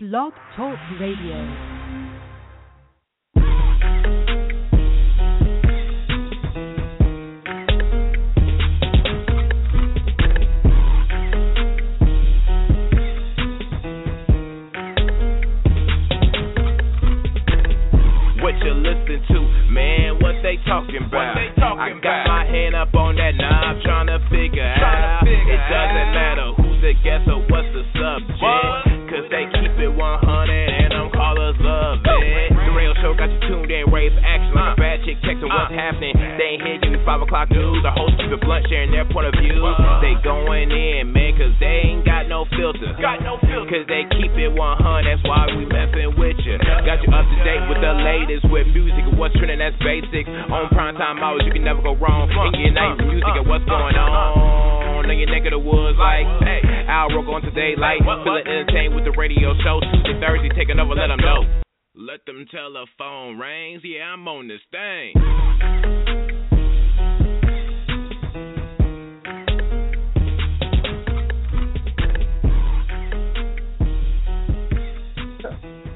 Blog Talk Radio. What you listen to, man? What they talking about? I got my hand up on that knob, 5 o'clock news. The host keep it blunt, sharing their point of view. They going in, man, cause they ain't got no filter. Got no filter. Cause they keep it 100, that's why we messing with you. Got you up to date with the latest with music and what's trending, that's basic. On prime time hours, you can never go wrong. And get nice music and what's going on. On your neck of the woods, like, hey, Al Roker on today, like, feeling entertained with the radio show. Tuesday, Thursday, take another, let them know. Let them telephone rings, yeah, I'm on this thing.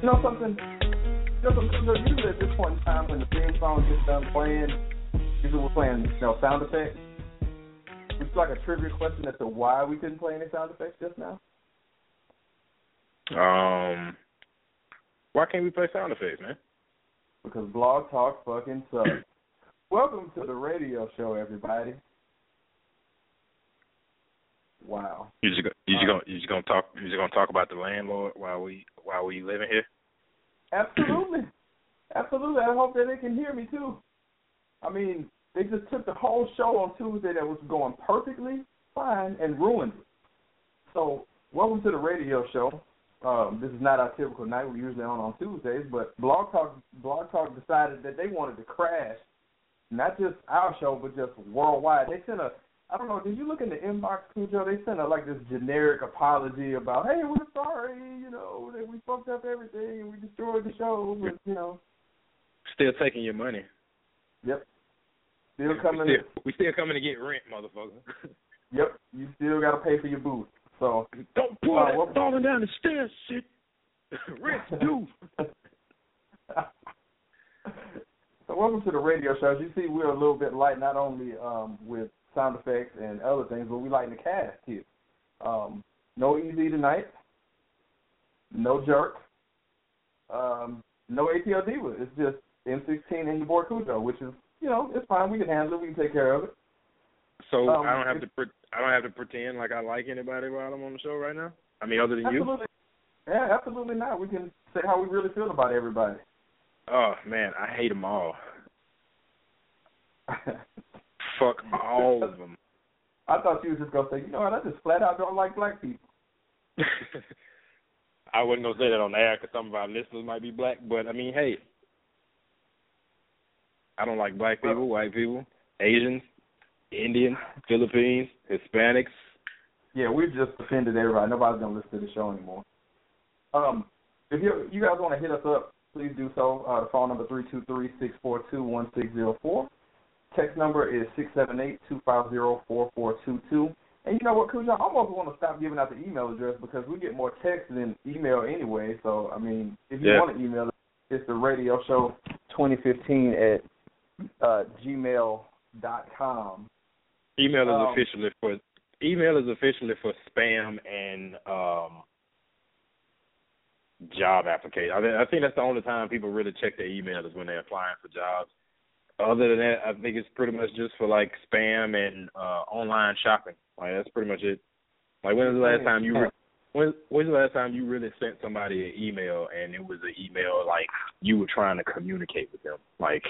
You know something? You know something? So usually at this point in time, when the theme song gets done playing, usually we're playing, you know, sound effects. It's like a trivia question as to why we couldn't play any sound effects just now. Um, why can't we play sound effects, man? Because Blog Talk fucking sucks. Welcome to the radio show, everybody. Wow. You just you just gonna you just gonna talk you just gonna talk about the landlord while we while we living here? Absolutely. Absolutely. I hope that they can hear me too. I mean, they just took the whole show on Tuesday that was going perfectly fine and ruined it. So, welcome to the radio show. Um, this is not our typical night. We're usually on on Tuesdays, but Blog Talk Blog Talk decided that they wanted to crash not just our show, but just worldwide. They sent a I don't know. Did you look in the inbox, Khujoe? They sent a like this generic apology about, "Hey, we're sorry, you know, that we fucked up everything and we destroyed the show." But you know, Still taking your money. yep, still coming. We still, we still coming to get rent, motherfucker. Yep, you still got to pay for your booth. So Don't pull Uh, that falling down the stairs, shit. Rent's due. so welcome to the radio show. As you see, we're a little bit light, not only um, with sound effects and other things, but we lighten the cast here. Um, no easy tonight. No jerk. Um, no ATL Diva. It's just M16 and your boy Khujoe, which is you know it's fine. We can handle it. We can take care of it. So Um, I don't have to pre- I don't have to pretend like I like anybody while I'm on the show right now. I mean, other than you. Yeah, absolutely not. We can say how we really feel about everybody. Oh man, I hate them all. Fuck all of them. I thought you was just gonna say, you know what? I just flat out don't like black people. I wasn't gonna say that on the air because some of our listeners might be black, but I mean, hey, I don't like black people, white people, Asians, Indians, Philippines, Hispanics. Yeah, we've just offended everybody. Nobody's gonna listen to the show anymore. Um, if you you guys want to hit us up, please do so. Uh, the phone number three two three six four two one six zero four. Text number is six seven eight two five zero four four two two. And you know what, Khujoe? I almost want to stop giving out the email address because we get more text than email anyway. So I mean, if you Yeah. want to email, it's the radio show twenty fifteen at uh, gmail dot com. Email is Um, officially for email is officially for spam and um job application. I, think- I think that's the only time people really check their email is when they're applying for jobs. Other than that, I think it's pretty much just for like spam and uh online shopping. Like that's pretty much it. Like when was the last time you re- when when's the last time you really sent somebody an email and it was an email like you were trying to communicate with them? Like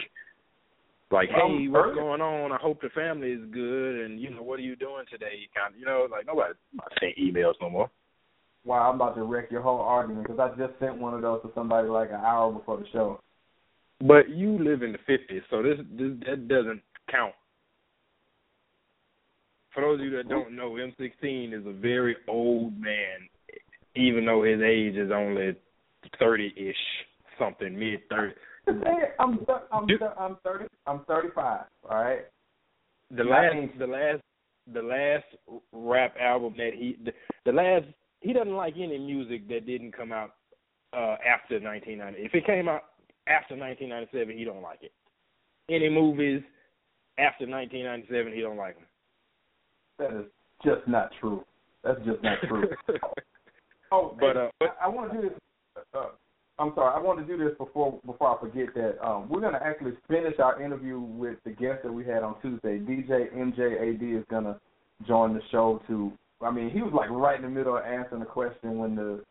like, Um, hey, what's going on? I hope the family is good, and you know, what are you doing today? Kind of, you know, like nobody sending emails no more. Wow, I'm about to wreck your whole argument because I just sent one of those to somebody like an hour before the show. But you live in the fifties, so this, this that doesn't count. For those of you that don't know, M16 is a very old man, even though his age is only thirty-ish, something mid thirty. I'm thir- I'm thir- I'm thirty I'm thirty five. All right. The last, the last, the last rap album that he, the, the last, he doesn't like any music that didn't come out uh after 1990. If it came out after 1997, he don't like it. Any movies after 1997, he don't like them. That is just not true. That's just not true. oh, but hey, uh, but, I, I want to do this. Uh, I'm sorry. I want to do this before before I forget that um, we're going to actually finish our interview with the guest that we had on Tuesday. DJ MJAD is going to join the show to. I mean, he was like right in the middle of answering the question when the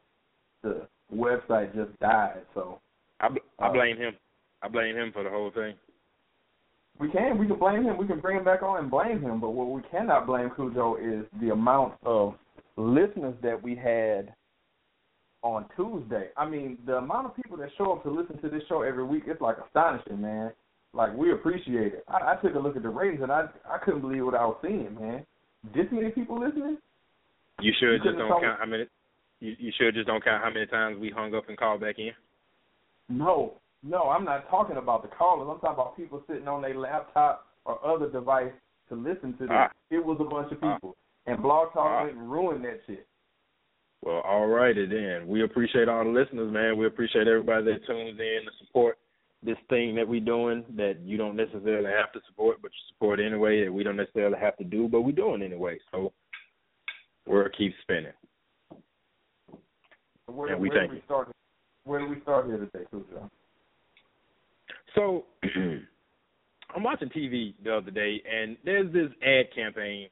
the website just died. So I I uh, blame him. I blame him for the whole thing. we can we can blame him. We can bring him back on and blame him. But what we cannot blame Khujoe is the amount of listeners that we had on Tuesday. I mean, the amount of people that show up to listen to this show every week, it's like astonishing, man. Like we appreciate it. I, I took a look at the ratings and I I couldn't believe what I was seeing, man. This many people listening? You sure You just don't count how many? You, you sure just don't count how many times we hung up and called back in? No, no, I'm not talking about the callers. I'm talking about people sitting on their laptop or other device to listen to this. Ah. It was a bunch of Ah. people, and Blog Talk Ah. went and ruined that shit. Well, all righty then. We appreciate all the listeners, man. We appreciate everybody that tunes in to support this thing that we're doing that you don't necessarily have to support, but you support anyway that we don't necessarily have to do, but we're doing anyway. So world keeps spinning. Where, And we where thank we you. start? Where do we start here today, Khujoe? So I'm watching TV the other day, and there's this ad campaign.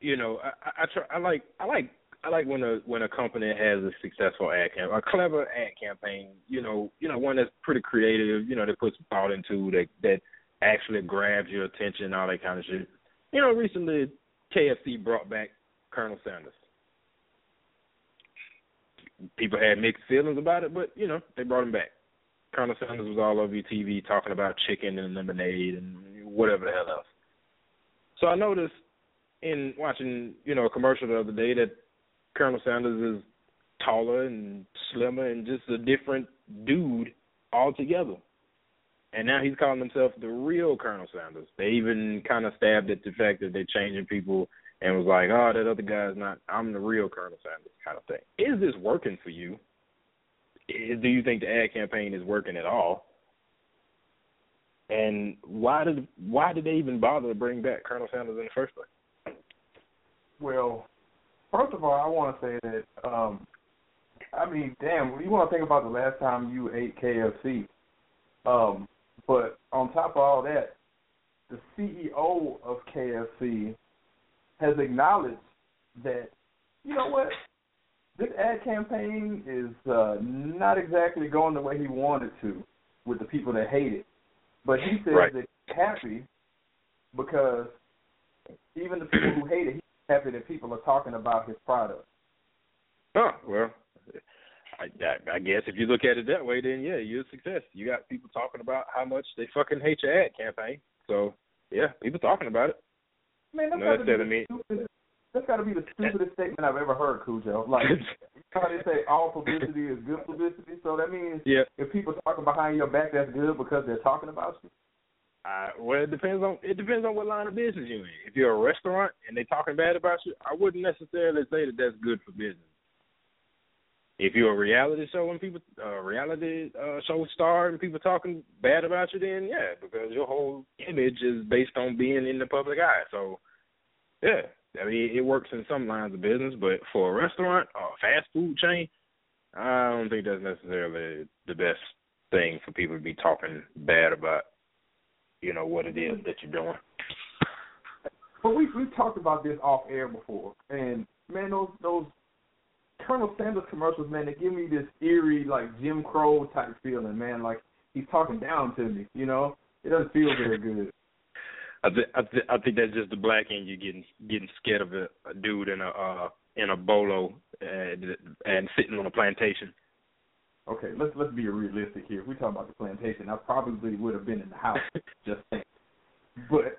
You know, I, I, try. I like. I like. I like when a when a company has a successful ad campaign, a clever ad campaign. You know, you know, one that's pretty creative. You know, that puts thought into that that actually grabs your attention, all that kind of shit. You know, recently KFC brought back Colonel Sanders. People had mixed feelings about it, but you know, they brought him back. Colonel Sanders was all over your TV talking about chicken and lemonade and whatever the hell else. So I noticed in watching, you know, a commercial the other day that Colonel Sanders is taller and slimmer and just a different dude altogether. And now he's calling himself the real Colonel Sanders. They even kind of stabbed at the fact that they're changing people and was like, oh, that other guy's not, I'm the real Colonel Sanders kind of thing. Is this working for you? Do you think the ad campaign is working at all? And why did why did they even bother to bring back Colonel Sanders in the first place? Well, first of all, I want to say that um, I mean, damn, you want to think about the last time you ate KFC. Um, but on top of all that, the CEO of KFC has acknowledged that you know what this ad campaign is uh, not exactly going the way he wanted to with the people that hate it. But he says Right. that he's happy because even the people who hate it, he's happy that people are talking about his product. Oh well, I, I, I guess if you look at it that way, then yeah, you're a success. You got people talking about how much they fucking hate your ad campaign. So yeah, people talking about it. Man, that's No, got to that be doesn't the mean- stupidest. That's got to be the stupidest statement I've ever heard, Khujoe. Like, how they say all publicity is good publicity. So that means Yeah. if people talking behind your back, that's good because they're talking about you. Uh, well, it depends on it depends on what line of business you're in. If you're a restaurant and they talking bad about you, I wouldn't necessarily say that that's good for business. If you're a reality show and people, uh, reality uh, show star and people talking bad about you, then yeah, because your whole image is based on being in the public eye. So, yeah, I mean it works in some lines of business, but for a restaurant or a fast food chain, I don't think that's necessarily the best thing for people to be talking bad about you know what it is that you're doing. But we we talked about this off air before, and man, those those Colonel Sanders commercials, man, they give me this eerie like Jim Crow type feeling, man. Like he's talking down to me, you know. It doesn't feel very good. I th- I, th- I think that's just the black in you getting getting scared of a, a dude in a uh in a bolo and and sitting on a plantation. Okay, let's let's be realistic here. If we talk about the plantation, I probably would have been in the house just saying. But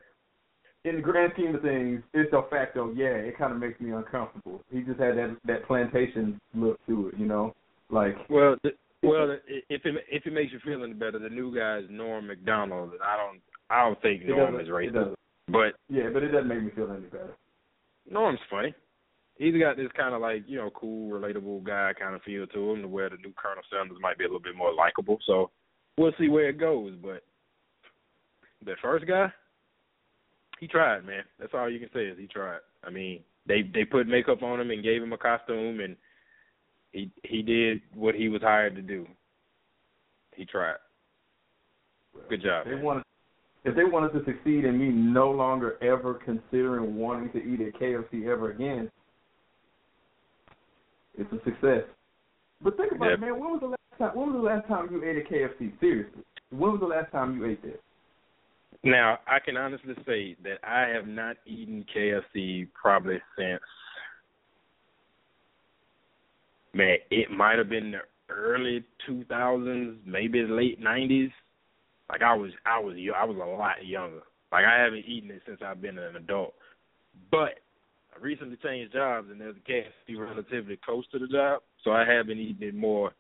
in the grand scheme of things, it's a facto. Yeah, it kind of makes me uncomfortable. He just had that that plantation look to it, you know, like Well, th- well, if it if it makes you feel any better, the new guy is Norm Macdonald. and I don't I don't think Norm is racist, but Yeah, but it doesn't make me feel any better. Norm's funny. he's got this kind of like you know cool, relatable guy kind of feel to him, to where the new Colonel Sanders might be a little bit more likable. So we'll see where it goes. But the first guy, he tried, man. That's all you can say is he tried. I mean, they they put makeup on him and gave him a costume, and he he did what he was hired to do. He tried. Good job. They man. wanted if they wanted to succeed in me no longer ever considering wanting to eat at KFC ever again, it's a success. But think about Yeah. it, man. When was the last time? When was the last time you ate at KFC? Seriously, when was the last time you ate there? Now, I can honestly say that I have not eaten KFC probably since man, it might have been the early 2000s, maybe the late 90s. Like I was I was I was a lot younger. Like I haven't eaten it since I've been an adult. But I recently changed jobs and there's a KFC relatively close to the job, so I have been eating it more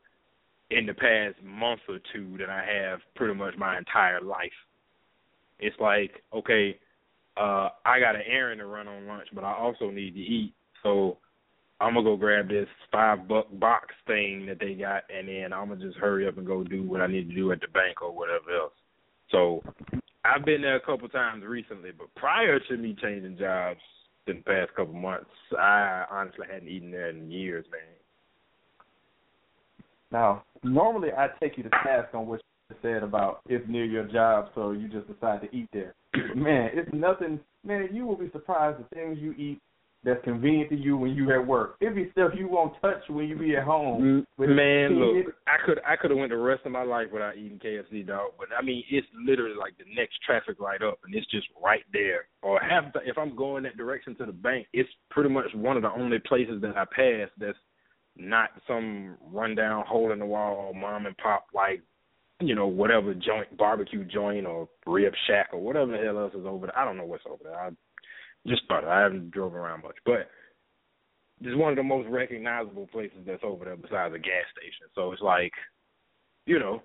in the past month or two than I have pretty much my entire life it's like okay uh i got an errand to run on lunch but i also need to eat. So i'm gonna go grab this five buck box thing that they got and then i'm gonna just hurry up and go do what i need to do at the bank or whatever else. So i've been there a couple times recently but prior to me changing jobs in the past couple months i honestly hadn't eaten there in years man. Now, normally I take you to task on what said about it's near your job, so you just decide to eat there. Man, it's nothing. Man, you will be surprised the things you eat that's convenient to you when you at work. It be stuff you won't touch when you be at home. Mm, but Man, look, I could I could have went the rest of my life without eating KFC, dog. But I mean, it's literally like the next traffic light up, and it's just right there. Or half the, if I'm going that direction to the bank, it's pretty much one of the only places that I pass that's not some rundown hole in the wall mom and pop like you know whatever joint barbecue joint or rib shack or whatever the hell else is over there. I don't know what's over there. I just started. I haven't drove around much, but it's one of the most recognizable places that's over there besides a gas station. So it's like, you know,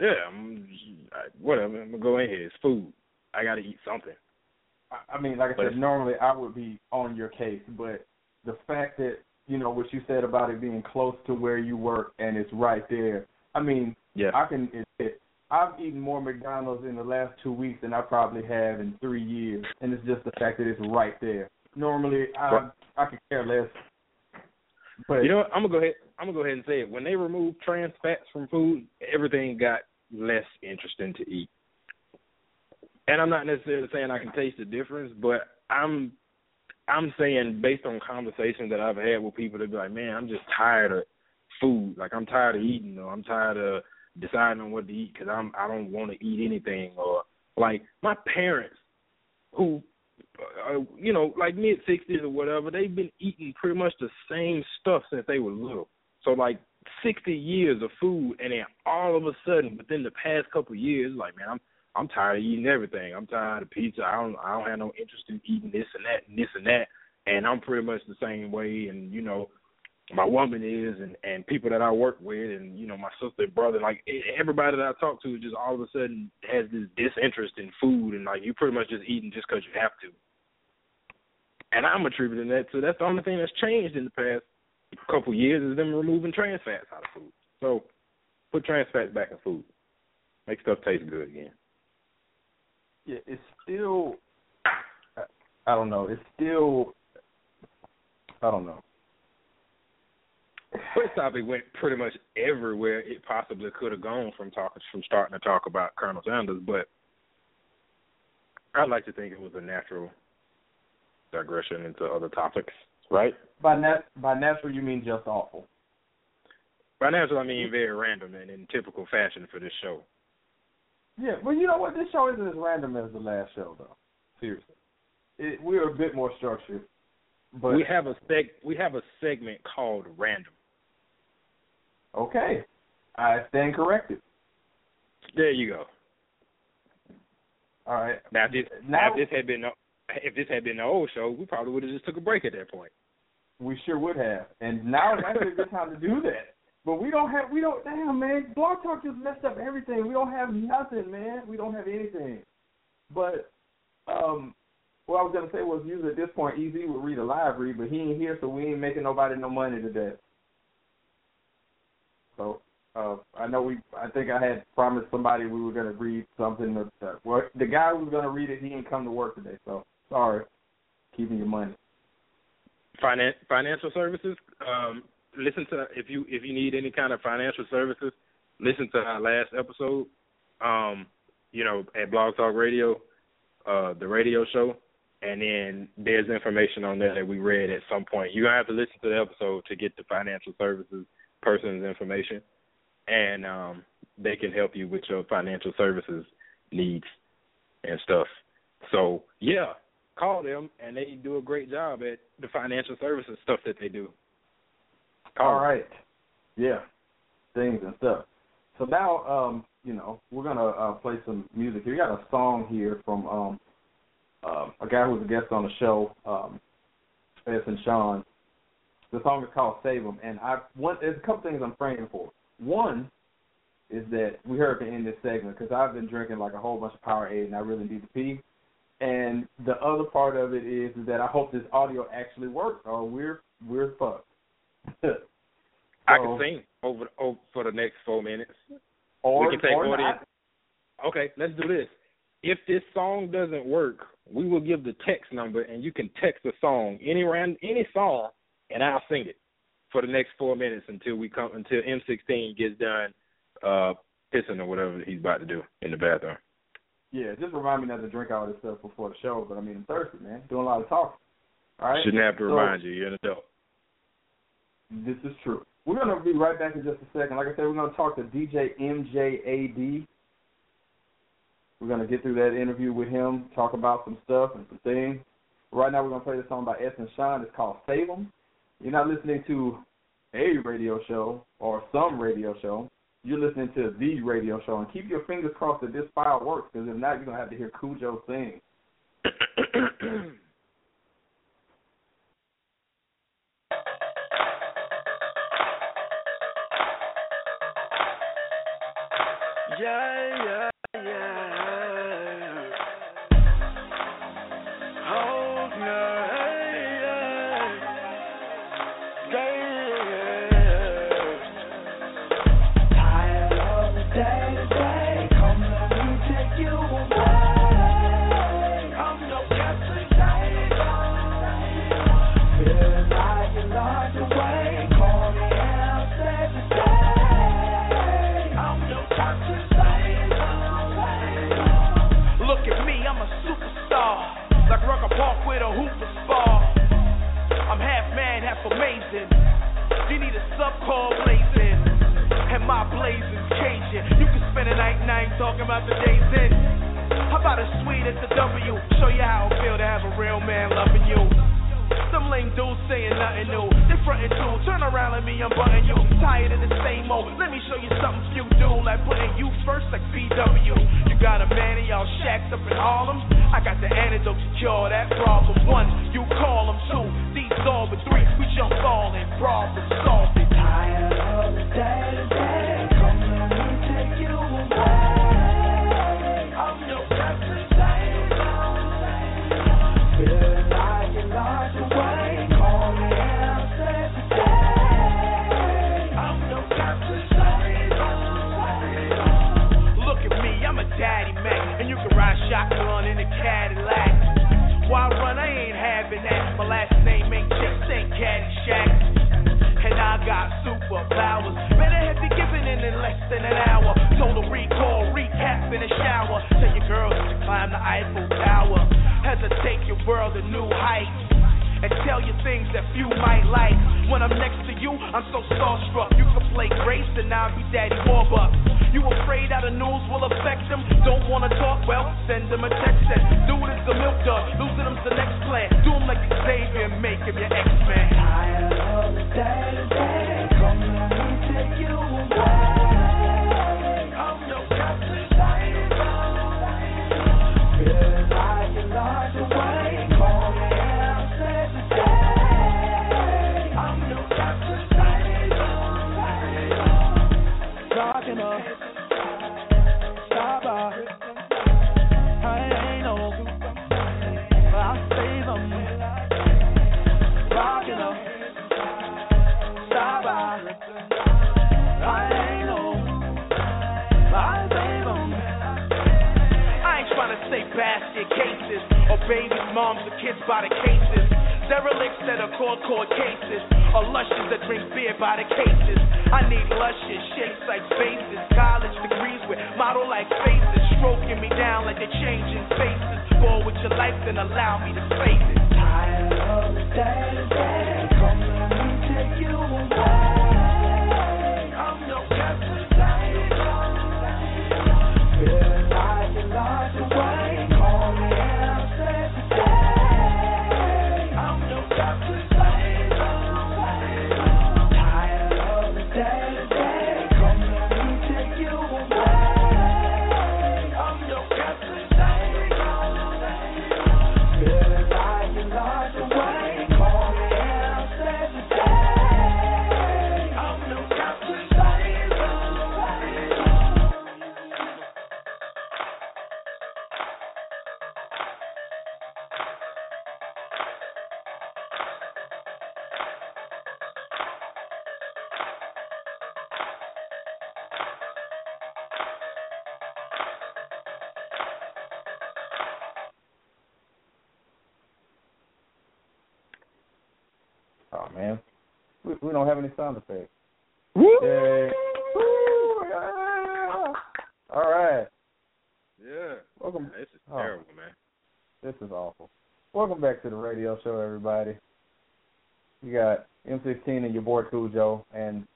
yeah, I'm, I, whatever. I'm gonna go in here. It's food. I got to eat something. I- I mean, like I But said, normally I would be on your case, but the fact that you know what you said about it being close to where you work and it's right there. I mean, Yeah. I can I've eaten more McDonald's in the last two weeks than I probably have in three years, and it's just the fact that it's right there. Normally, I. I could care less. But You know what? I'm gonna go ahead. I'm gonna go ahead and say it. When they removed trans fats from food, everything got less interesting to eat. And I'm not necessarily saying I can taste the difference, but I'm I'm saying based on conversations that I've had with people that be like, man, I'm just tired of food. Like I'm tired of eating, or I'm tired of deciding on what to eat because I'm I don't want to eat anything, or like my parents who uh, you know, like mid sixties or whatever, they've been eating pretty much the same stuff since they were little. So like sixty years of food, and then all of a sudden, within the past couple of years, like man, I'm I'm tired of eating everything. I'm tired of pizza. I don't I don't have no interest in eating this and that and this and that. And I'm pretty much the same way. And you know, my woman is, and and people that I work with, and you know, my sister and brother, like everybody that I talk to, just all of a sudden has this disinterest in food, and like you pretty much just eating just because you have to. And I'm attributing that to that's the only thing that's changed in the past couple years is them removing trans fats out of food. So put trans fats back in food. Make stuff taste good again. yeah, it's still I don't know. It's still I don't know. This topic went pretty much everywhere it possibly could have gone from talking from starting to talk about Colonel Sanders, but I'd like to think it was a natural digression into other topics, right? By nat by natural you mean just awful. By natural I mean very random and in typical fashion for this show. Yeah, well, you know what? This show isn't as random as the last show, though. Seriously, it, we're a bit more structured. But we have a seg we have a segment called Random. Okay, I stand corrected. There you go. All right. Now if this Now- now, if this had been the- if this had been the old show, we probably would have just took a break at that point. We sure would have. And now is actually a good time to do that. But we don't have, we don't, damn, man. Blog Talk just messed up everything. We don't have nothing, man. We don't have anything. But um, what I was gonna say was usually at this point Easy would read a live read, but he ain't here, so we ain't making nobody no money today. So uh, I know we. I think I had promised somebody we were gonna read something. That, uh, well, the guy who was gonna read it, he didn't come to work today. So sorry, keeping your money. Finan- financial services. Um, listen to if you if you need any kind of financial services, listen to our last episode. Um, you know, at Blog Talk Radio, uh, the radio show, and then there's information on there that we read at some point. You're gonna have to listen to the episode to get the financial services person's information, and um, they can help you with your financial services needs and stuff. So yeah, call them, and they do a great job at the financial services stuff that they do. Call All them. Yeah. Things and stuff. So now, um, you know, we're gonna uh, play some music here. We got a song here from um, uh, a guy who was a guest on the show, um, Edson Sean. The song is called "Save 'Em," and I one. There's a couple things I'm praying for. One is that we heard to end this segment because I've been drinking like a whole bunch of Powerade and I really need to pee. And the other part of it is, is that I hope this audio actually works, or we're we're fucked. I can sing over, over for the next four minutes. Or, we can take or audience. not. Okay, let's do this. If this song doesn't work, we will give the text number, and you can text a song, any ran, any song, and I'll sing it for the next four minutes until we come until M16 gets done uh pissing or whatever he's about to do in the bathroom. Yeah, just remind me not to drink all this stuff before the show. But I mean, I'm thirsty, man. Doing a lot of talking. All right. Shouldn't have to So- remind you, you're an adult. This is true. We're gonna be right back in just a second. Like I said, we're gonna talk to DJ MJAD. We're gonna get through that interview with him, talk about some stuff and some things. Right now, we're gonna play this song by Edson Sean. It's called "Save 'Em." You're not listening to a radio show or some radio show. You're listening to the radio show, and keep your fingers crossed that this file works. Because if not, you're gonna have to hear Khujoe sing. Yeah, spend a night night talking about the days in. How about a suite at the W? Show you how it feel to have a real man loving you. Some lame dudes saying nothing new. They frontin' too. Turn around let me unbutton you. Tired of the same old. Let me show you something few do. Like putting you first like BW. You got a man in y'all shacks up in Harlem. I got the antidote to cure that problem. One, you call them. Two, these all but three. We jump all in. Problem solved. Tired of the day. World to new heights. And tell you things that few might like. When I'm next to you, I'm so starstruck. You can play Grace and I'll be Daddy Warbucks. You afraid how the news will affect them? Don't wanna talk? Well, send them a text do it as the milk dog. Losing them's the next plan. Do them like Xavier make him your X-Man. Tired of the day day. Come let me take you away. Moms with kids by the cases. Derelicts that are called court cases. Or lushes that drink beer by the cases. I need luscious shapes like faces. College degrees with model like faces. Stroking me down like they're changing faces. Bored with your life, then allow me to face it. Come let me take you away. We, we don't have any sound effects. Woo! Yay! Woo! Yeah! All right, Yeah. welcome. This is Oh. terrible, man. This is awful. Welcome back to the radio show, everybody. You got M16 and your boy Khujoe, and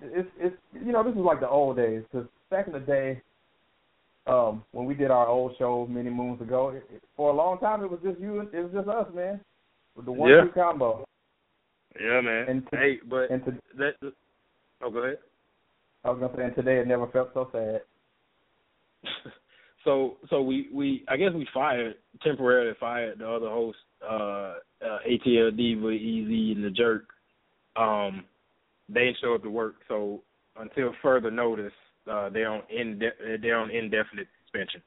it's it's you know this is like the old days because back in the day, um, when we did our old show many moons ago, it, it, for a long time it was just you, and it was just us, man, with the one Yeah. two combo. Yeah, man. And to- hey, but And to, that. Oh, go ahead. I was gonna say, and today it never felt so sad. so so we we I guess we fired temporarily fired the other host uh, uh ATL Diva Easy and the Jerk. Um, they didn't show up to work, so until further notice, uh, they're on inde- they're on indefinite suspension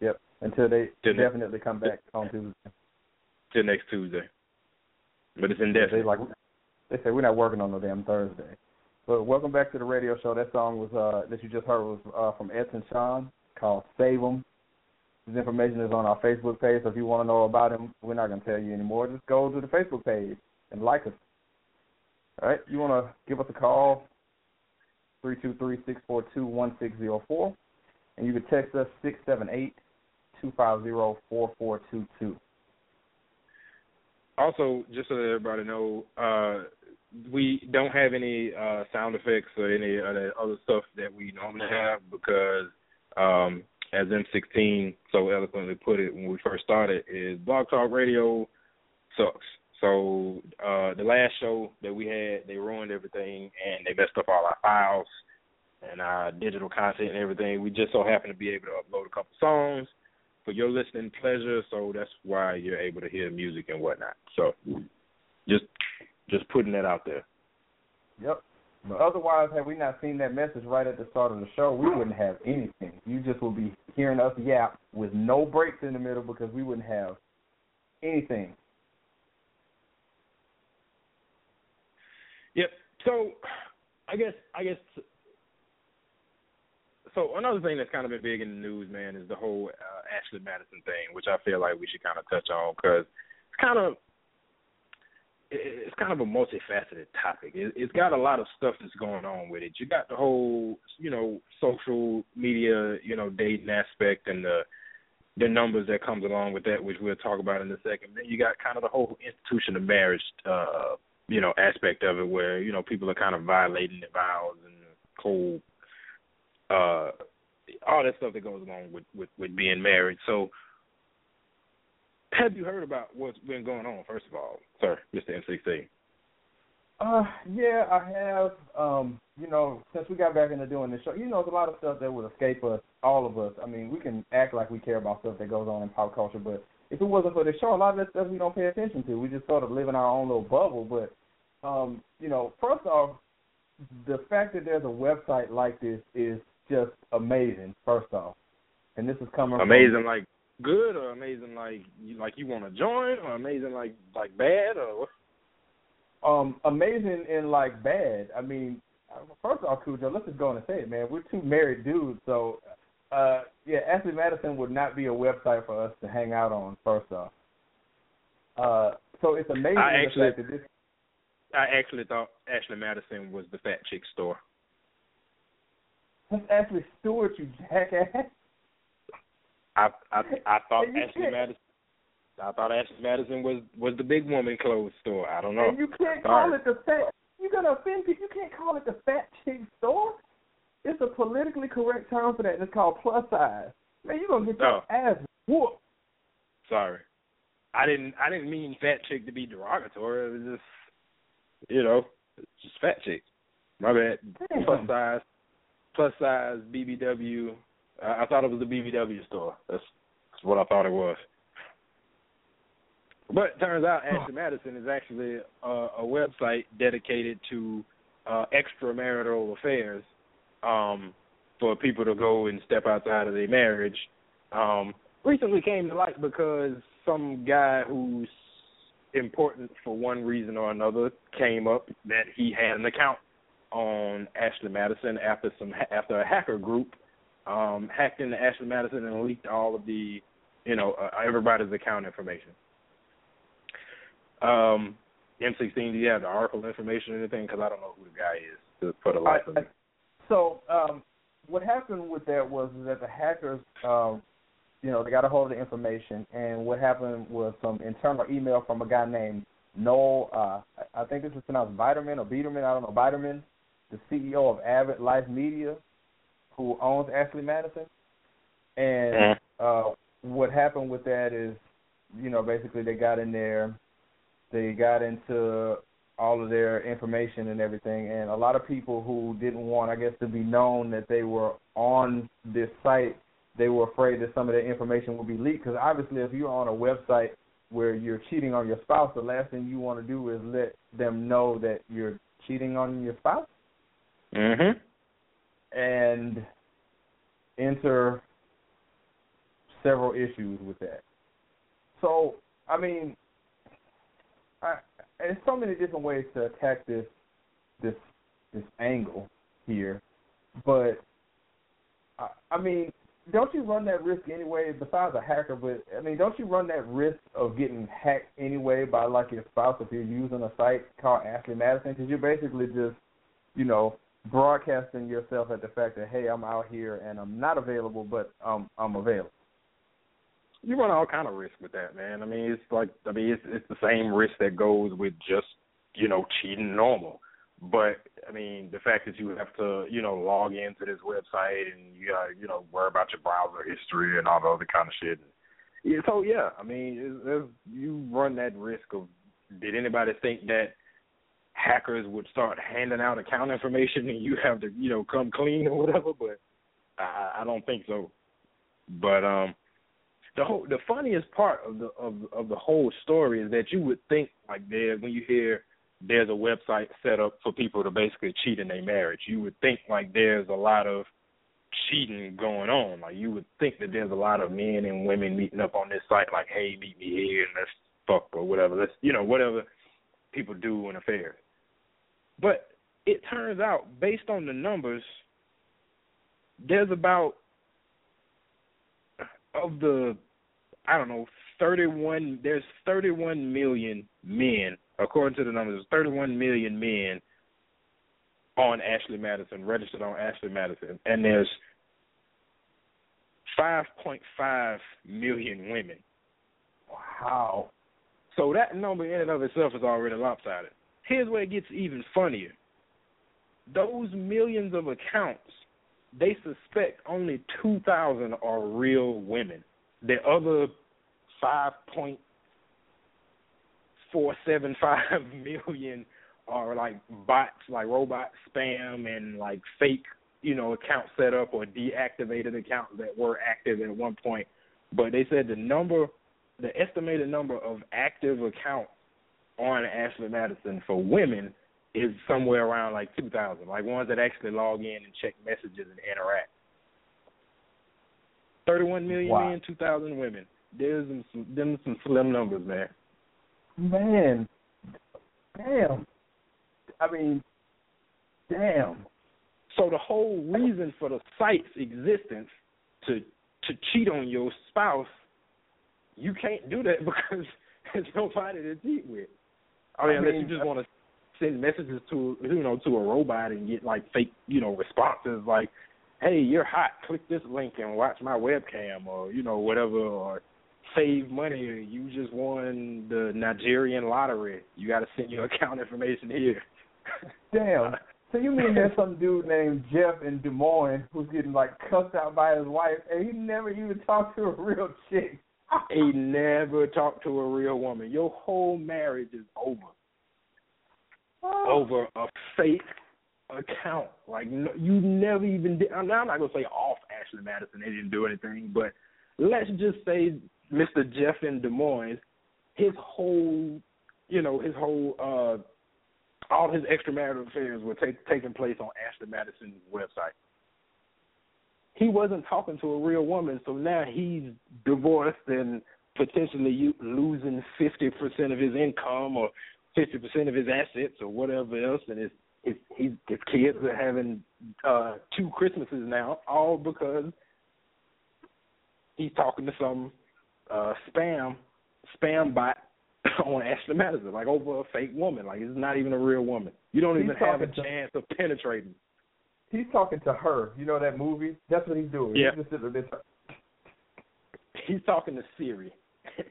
Yep. Until they Till next- definitely come back on Tuesday. till next Tuesday. But it's They like they say we're not working on no damn Thursday. But welcome back to the radio show. That song was uh that you just heard was uh from Edson Sean called Save 'em. His information is on our Facebook page, so if you want to know about him, we're not gonna tell you anymore. Just go to the Facebook page and like us. All right, you want to give us a call three two three six four two one six zero four, and you can text us six seven eight two five zero four four two two. Also, just so that everybody know, uh, we don't have any uh, sound effects or any other other stuff that we normally have because, um, as M16 so eloquently put it when we first started, is Blog Talk Radio sucks. So uh, the last show that we had, they ruined everything and they messed up all our files and our digital content and everything. We just so happen to be able to upload a couple songs for your listening pleasure, so that's why you're able to hear music and whatnot. So just just putting that out there. Yep. But otherwise, had we not seen that message right at the start of the show, we wouldn't have anything. You just would be hearing us yap with no breaks in the middle because we wouldn't have anything. Yep. So I guess I guess so another thing that's kind of been big in the news, man, is the whole uh, Ashley Madison thing, which I feel like we should kind of touch on because it's kind of it's kind of a multifaceted topic. It, it's got a lot of stuff that's going on with it. You got the whole, you know, social media, you know, dating aspect and the the numbers that comes along with that, which we'll talk about in a second. Then you got kind of the whole institution of marriage, uh, you know, aspect of it, where you know people are kind of violating their vows and whole, uh, all that stuff that goes along with with with being married. So, have you heard about what's been going on? First of all, sir, Mister MCC. Uh, yeah, I have. Um, you know, since we got back into doing this show, you know, there's a lot of stuff that would escape us, all of us. I mean, we can act like we care about stuff that goes on in pop culture, but if it wasn't for the show, a lot of that stuff we don't pay attention to. We just sort of live in our own little bubble. But, um, you know, first off, the fact that there's a website like this is just amazing. First off, and this is coming from- Amazing, like good, or amazing, like you like you want to join, or amazing, like like bad, or um amazing and like bad. I mean, first off, Cujo, let's just go on and say it, man. We're two married dudes, so uh, yeah, Ashley Madison would not be a website for us to hang out on. First off, uh, so it's amazing I actually- fact that this. I actually thought Ashley Madison was the fat chick store. That's Ashley Stewart, you jackass. I I I thought Ashley Madison. I thought Ashley Madison was was the big woman clothes store. I don't know. And you can't call it the fat. You're gonna offend people. You can't call it the fat chick store. It's a politically correct term for that, and it's called plus size. Man, you gonna get your Oh. ass whooped. Sorry, I didn't I didn't mean fat chick to be derogatory. It was just you know just fat chick. My bad. Damn. Plus size, plus size BBW. I, I thought it was the BBW store. That's, that's what I thought it was. But it turns out Ashley Madison is actually a, a website dedicated to uh, extramarital affairs um, for people to go and step outside of their marriage. Um, recently came to light because some guy who's important for one reason or another came up that he had an account on Ashley Madison after some after a hacker group um, hacked into Ashley Madison and leaked all of the you know uh, everybody's account information. Um, M16, do you have the article information or anything? Because I don't know who the guy is to put a I, light on it. so um, what happened with that was that the hackers, um, you know, they got a hold of the information, and what happened was some internal email from a guy named Noel. Uh, I think this is pronounced Biderman or Biederman. I don't know Biderman, the CEO of Avid Life Media, who owns Ashley Madison. And Mhm. uh, what happened with that is, you know, basically they got in there, they got into all of their information and everything, and a lot of people who didn't want, I guess, to be known that they were on this site, they were afraid that some of their information would be leaked. Because obviously, if you're on a website where you're cheating on your spouse, the last thing you want to do is let them know that you're cheating on your spouse Mhm. and enter several issues with that. So, I mean, I, there's so many different ways to attack this this this angle here, but I, I mean, don't you run that risk anyway? Besides a hacker, but I mean, don't you run that risk of getting hacked anyway by like your spouse if you're using a site called Ashley Madison? Because you're basically just, you know, broadcasting yourself at the fact that hey, I'm out here and I'm not available, but um, I'm available. you run all kind of risk with that, man. I mean, it's like I mean, it's it's the same risk that goes with just you know cheating normal. But I mean, the fact that you have to you know log into this website and you got you know worry about your browser history and all the other kind of shit. Yeah, so yeah, I mean, it's, it's, you run that risk of. Did anybody think that hackers would start handing out account information and you have to you know come clean or whatever? But I, I don't think so. But um the whole the funniest part of the of of the whole story is that you would think like there when you hear there's a website set up for people to basically cheat in their marriage, you would think like there's a lot of cheating going on. Like you would think that there's a lot of men and women meeting up on this site like, hey, meet me here and let's fuck or whatever. Let's you know, whatever people do in affairs. But it turns out, based on the numbers, there's about of the I don't know, 31 there's 31 million men according to the numbers, 31 million men on Ashley Madison registered on Ashley Madison and there's 5.5 million women. Wow. So that number in and of itself is already lopsided. Here's where it gets even funnier. Those millions of accounts, they suspect only 2,000 are real women. The other 5.475 million are like bots, like robot spam and like fake, you know, account setup or deactivated accounts that were active at one point. But they said the number, the estimated number of active accounts on Ashley Madison for women is somewhere around like 2,000, like ones that actually log in and check messages and interact. 31 million Wow. men, 2,000 women. There's some, them some slim numbers, man. Man, damn. I mean, damn. So the whole reason for the site's existence to to cheat on your spouse, you can't do that because there's nobody to cheat with. Oh, I mean, I unless mean, you just uh, want to send messages to you know to a robot and get like fake you know responses like, "Hey, you're hot. Click this link and watch my webcam," or you know whatever, or save money. You just won the Nigerian lottery. You got to send your account information here. Damn. Uh, so you mean there's some dude named Jeff in Des Moines who's getting like cussed out by his wife, and he never even talked to a real chick. He never talked to a real woman. Your whole marriage is over over a fake account. Like no, you never even did. I'm not gonna say off Ashley Madison. They didn't do anything, but let's just say Mr. Jeff in Des Moines, his whole, you know, his whole, uh all his extramarital affairs were take, taking place on Ashley Madison's website. He wasn't talking to a real woman, so now he's divorced and potentially you, losing fifty percent of his income or fifty percent of his assets or whatever else, and his his his, his kids are having uh two Christmases now, all because he's talking to some uh spam spam bot on Ashley Madison, like over a fake woman. Like it's not even a real woman. You don't He's even have a to- chance of penetrating. He's talking to her. You know that movie? That's what he's doing. Yeah. He's just sitting there. He's talking to Siri.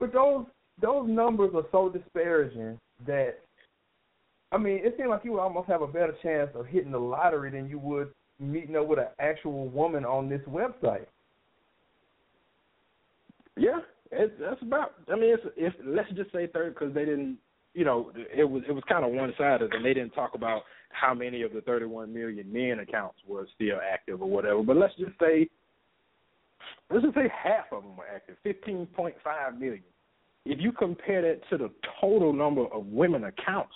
But those those numbers are so disparaging that I mean, it seems like you would almost have a better chance of hitting the lottery than you would meeting up with an actual woman on this website. Yeah, it's that's about. I mean, it's if let's just say third because they didn't. You know, it was it was kind of one sided, and they didn't talk about how many of the 31 million men accounts were still active or whatever. But let's just say, let's just say half of them were active, 15.5 million. If you compare that to the total number of women accounts,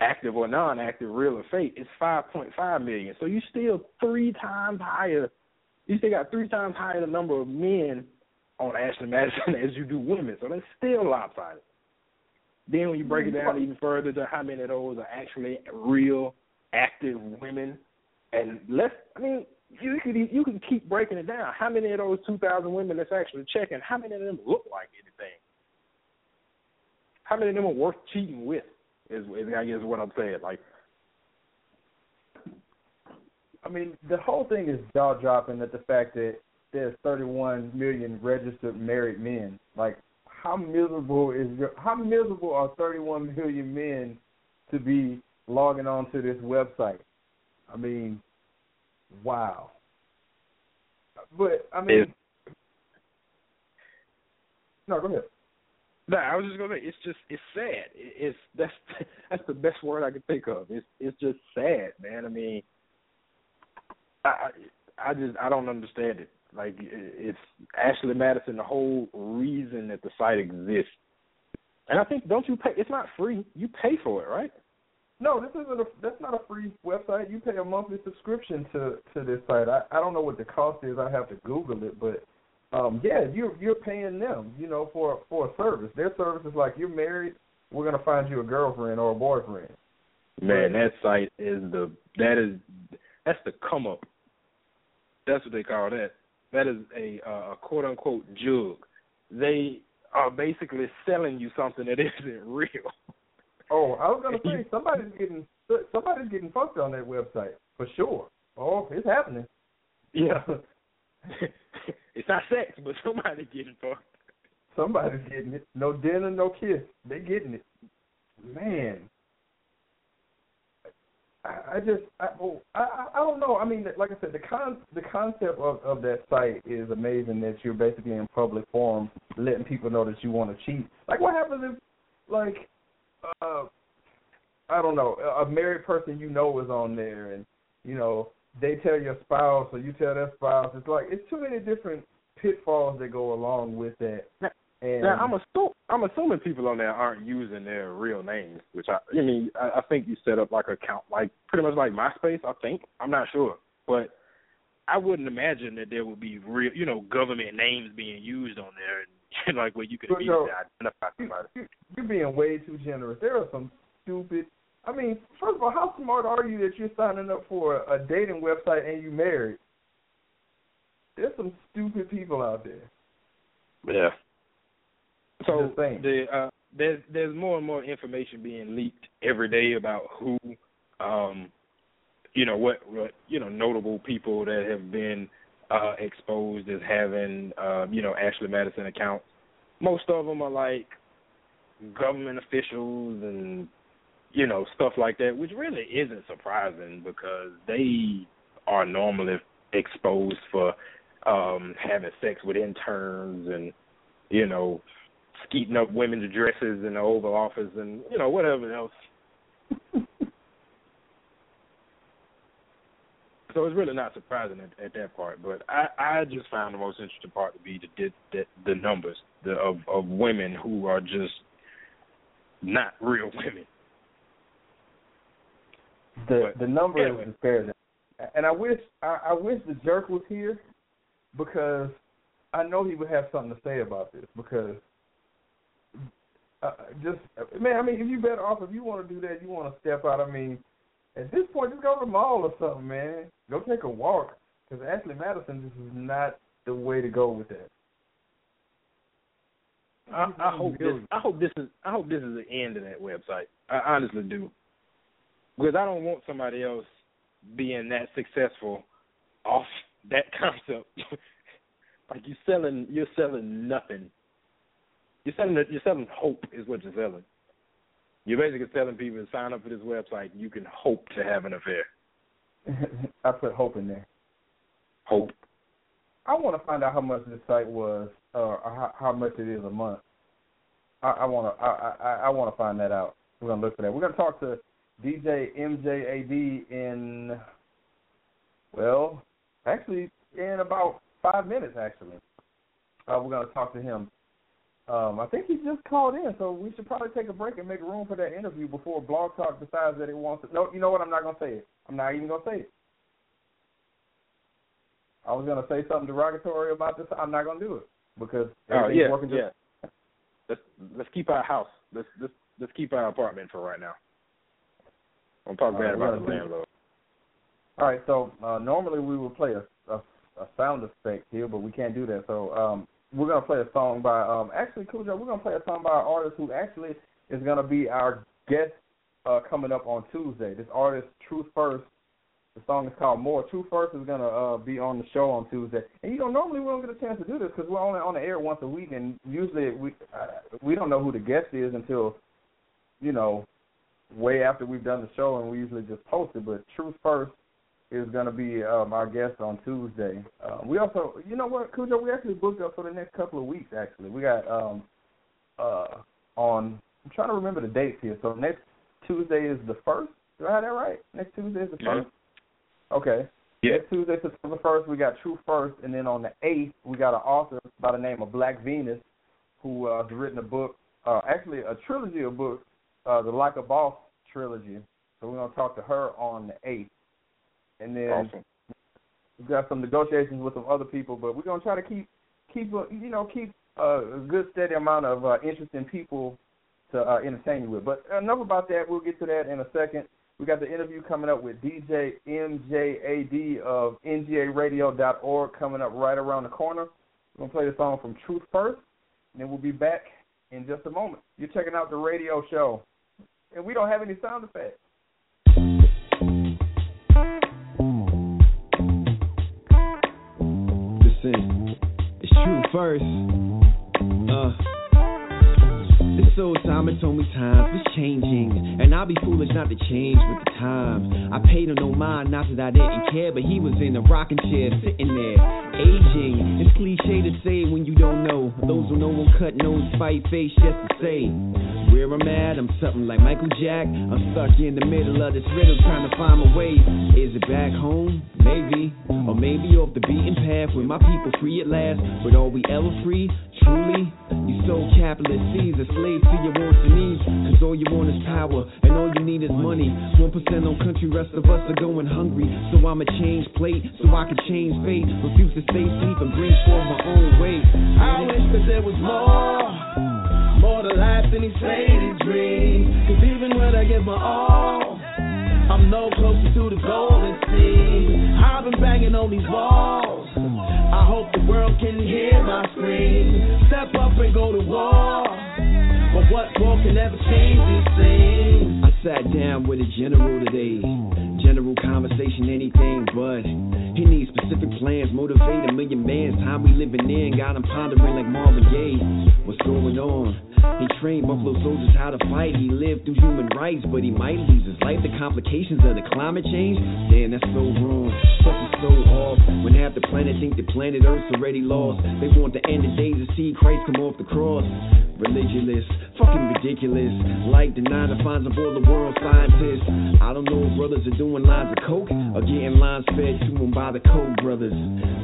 active or non-active, real or fake, it's 5.5 million. So you still three times higher. You still got three times higher the number of men on Ashley Madison as you do women. So that's still lopsided. Then when you break it down even further to how many of those are actually real active women, and let's I mean you could you can keep breaking it down. How many of those two thousand women that's actually checking? How many of them look like anything? How many of them are worth cheating with? Is, is I guess what I'm saying. Like I mean, the whole thing is jaw dropping at the fact that there's 31 million registered married men. Like, how miserable is your, how miserable are 31 million men to be logging on to this website? I mean, wow. But I mean, It- no, go ahead. No, I was just gonna say it's just it's sad. It- It's that's that's the best word I could think of. It's it's just sad, man. I mean, I I I just I don't understand it. Like it's Ashley Madison, the whole reason that the site exists. And I think don't you pay? It's not free. You pay for it, right? No, this isn't a. That's not a free website. You pay a monthly subscription to to this site. I I don't know what the cost is. I have to Google it, but um yeah, you're you're paying them, you know, for for a service. Their service is like you're married, we're gonna find you a girlfriend or a boyfriend. Man, that site is the that is that's the come up. That's what they call that. That is a uh, a quote unquote jug. They are basically selling you something that isn't real. Oh, I was gonna say somebody's getting somebody's getting fucked on that website for sure. Oh, it's happening. Yeah. it's not sex, but somebody's getting fucked. Somebody's getting it. No dinner, no kiss. They're getting it. Man. I, I just I, oh, I I don't know. I mean, like I said, the con the concept of of that site is amazing. That you're basically in public forum, letting people know that you want to cheat. Like, what happens if, like, uh, I don't know, a married person you know is on there, and you know they tell your spouse or you tell their spouse. It's like it's too many different pitfalls that go along with that. And Now I'm assu- I'm assuming people on there aren't using their real names, which I I mean I, I think you set up like a account like pretty much like MySpace. I think I'm not sure, but I wouldn't imagine that there would be real you know government names being used on there and like where you could But immediately no, identify you, somebody. you, you're being way too generous. There are some stupid. I mean, first of all, how smart are you that you're signing up for a, a dating website and you married? there's some stupid people out there. Yeah. So the uh, there's there's more and more information being leaked every day about who, um, you know what what you know notable people that have been uh, exposed as having uh, you know Ashley Madison accounts. Most of them are like government officials and you know stuff like that, which really isn't surprising because they are normally exposed for um having sex with interns and you know skeeting up women's dresses in the Oval Office and you know whatever else. so it's really not surprising at, at that part, but I I just found the most interesting part to be the the, the numbers the, of of women who are just not real women. The But the number anyway. is disparaging, and I wish I, I wish the jerk was here because I know he would have something to say about this because uh, just man, I mean, if you better off if you want to do that, you want to step out. I mean, at this point, just go to the mall or something, man. Go take a walk because Ashley Madison this is not the way to go with that. I, I hope this. I hope this is. I hope this is the end of that website. I honestly do, because I don't want somebody else being that successful off that concept. like you selling, you're selling nothing. You're selling. You're selling hope is what you're selling. You're basically telling people to sign up for this website. You can hope to have an affair. I put hope in there. Hope. I want to find out how much this site was, uh, or how, how much it is a month. I, I want to. I, I, I want to find that out. We're gonna look for that. We're gonna talk to DJ MJAD in, well, actually in about five minutes. Actually, uh, we're gonna talk to him. Um, I think he just called in, so we should probably take a break and make room for that interview before Blog Talk decides that it wants to. No, you know what? I'm not gonna say it. I'm not even gonna say it. I was gonna say something derogatory about this. I'm not gonna do it because Oh everything's yeah, working just yeah. Let's let's keep our house. Let's let's let's keep our apartment for right now. I'm talking bad about the landlord. All right, so uh, normally we would play a, a a sound effect here, but we can't do that. So um, we're gonna play a song by um, actually Khujoe. We're gonna play a song by an artist who actually is gonna be our guest uh, coming up on Tuesday. This artist, Truth First. The song is called More. Truth First is gonna uh, be on the show on Tuesday. And you know, normally we don't get a chance to do this because we're only on the air once a week, and usually we uh, we don't know who the guest is until you know way after we've done the show, and we usually just post it. But Truth First is going to be um, our guest on Tuesday. Um, we also, you know what, Khujoe, we actually booked up for the next couple of weeks. Actually, we got um, uh, on. I'm trying to remember the dates here. So next Tuesday is the first. Do I have that right? Next Tuesday is the Yeah. first. Okay. Yeah. Next Tuesday, September first, we got Truth First, and then on the eighth, we got an author by the name of Black Venus, who uh, has written a book, uh, actually a trilogy of books, uh, the Like a Boss trilogy. So we're gonna talk to her on the eighth, and then Awesome. we've got some negotiations with some other people, but we're gonna try to keep keep uh, you know keep uh, a good steady amount of uh, interesting people to uh, entertain you with. But enough about that. We'll get to that in a second. We got the interview coming up with DJ MJAD of NGARadio.org coming up right around the corner. We're gonna play the song from Truth First, and then we'll be back in just a moment. You're checking out the radio show, and we don't have any sound effects. Listen, it's Truth First. Uh, this old Simon told me times is changing, and I'll be foolish not to change with the times. I paid him no mind, not that I didn't care, but he was in a rocking chair sitting there, aging. It's cliche to say when you don't know. Those who know won't cut nose, fight face just to say. Where I'm at, I'm something like Michael Jack. I'm stuck in the middle of this riddle trying to find my way. Is it back home? Maybe. Or maybe off the beaten path with my people free at last. But are we ever free? Truly? You so capitalist sees a slave to your wants and needs. Cause all you want is power and all you need is money. 1% on country, rest of us are going hungry. So I'ma change plate so I can change fate. Refuse to stay asleep and bring forth my own way. I wish that there was more, more to life than these faded dreams. Cause even when I give my all, I'm no closer to the seems. I've been banging on these walls. I hope the world can hear my scream. Step up and go to war. But what war can ever change these things? I sat down with a general today. General conversation, anything but. He needs specific plans, motivate a million mans. Time we living in, got him pondering like Marvin Gaye. What's going on? He trained Buffalo soldiers how to fight. He lived through human rights, but he might lose his life. The complications of the climate change, damn, that's so wrong. Such is so off. When half the planet think the planet Earth's already lost. They want the end of days to see Christ come off the cross. Religious, fucking ridiculous. Like the nine to fives of all the world scientists. I don't know if brothers are doing lines of coke or getting lines fed to them by the Koch brothers.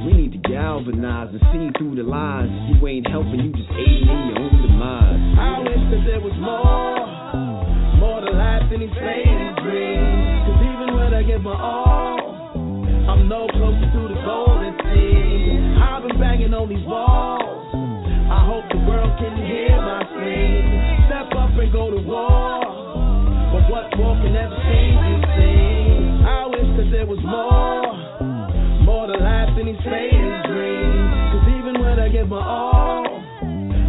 We need to galvanize and see through the lies. You ain't helping, you just aiding in your own demise. I wish that there was more, more to life than these faded dreams. Cause even when I give my all, I'm no closer to the golden seems. I've been banging on these walls. I hope the world can hear my scream. Step up and go to war. But what war can ever change these things? I wish that there was more, more to life than these faded dreams. Cause even when I give my all,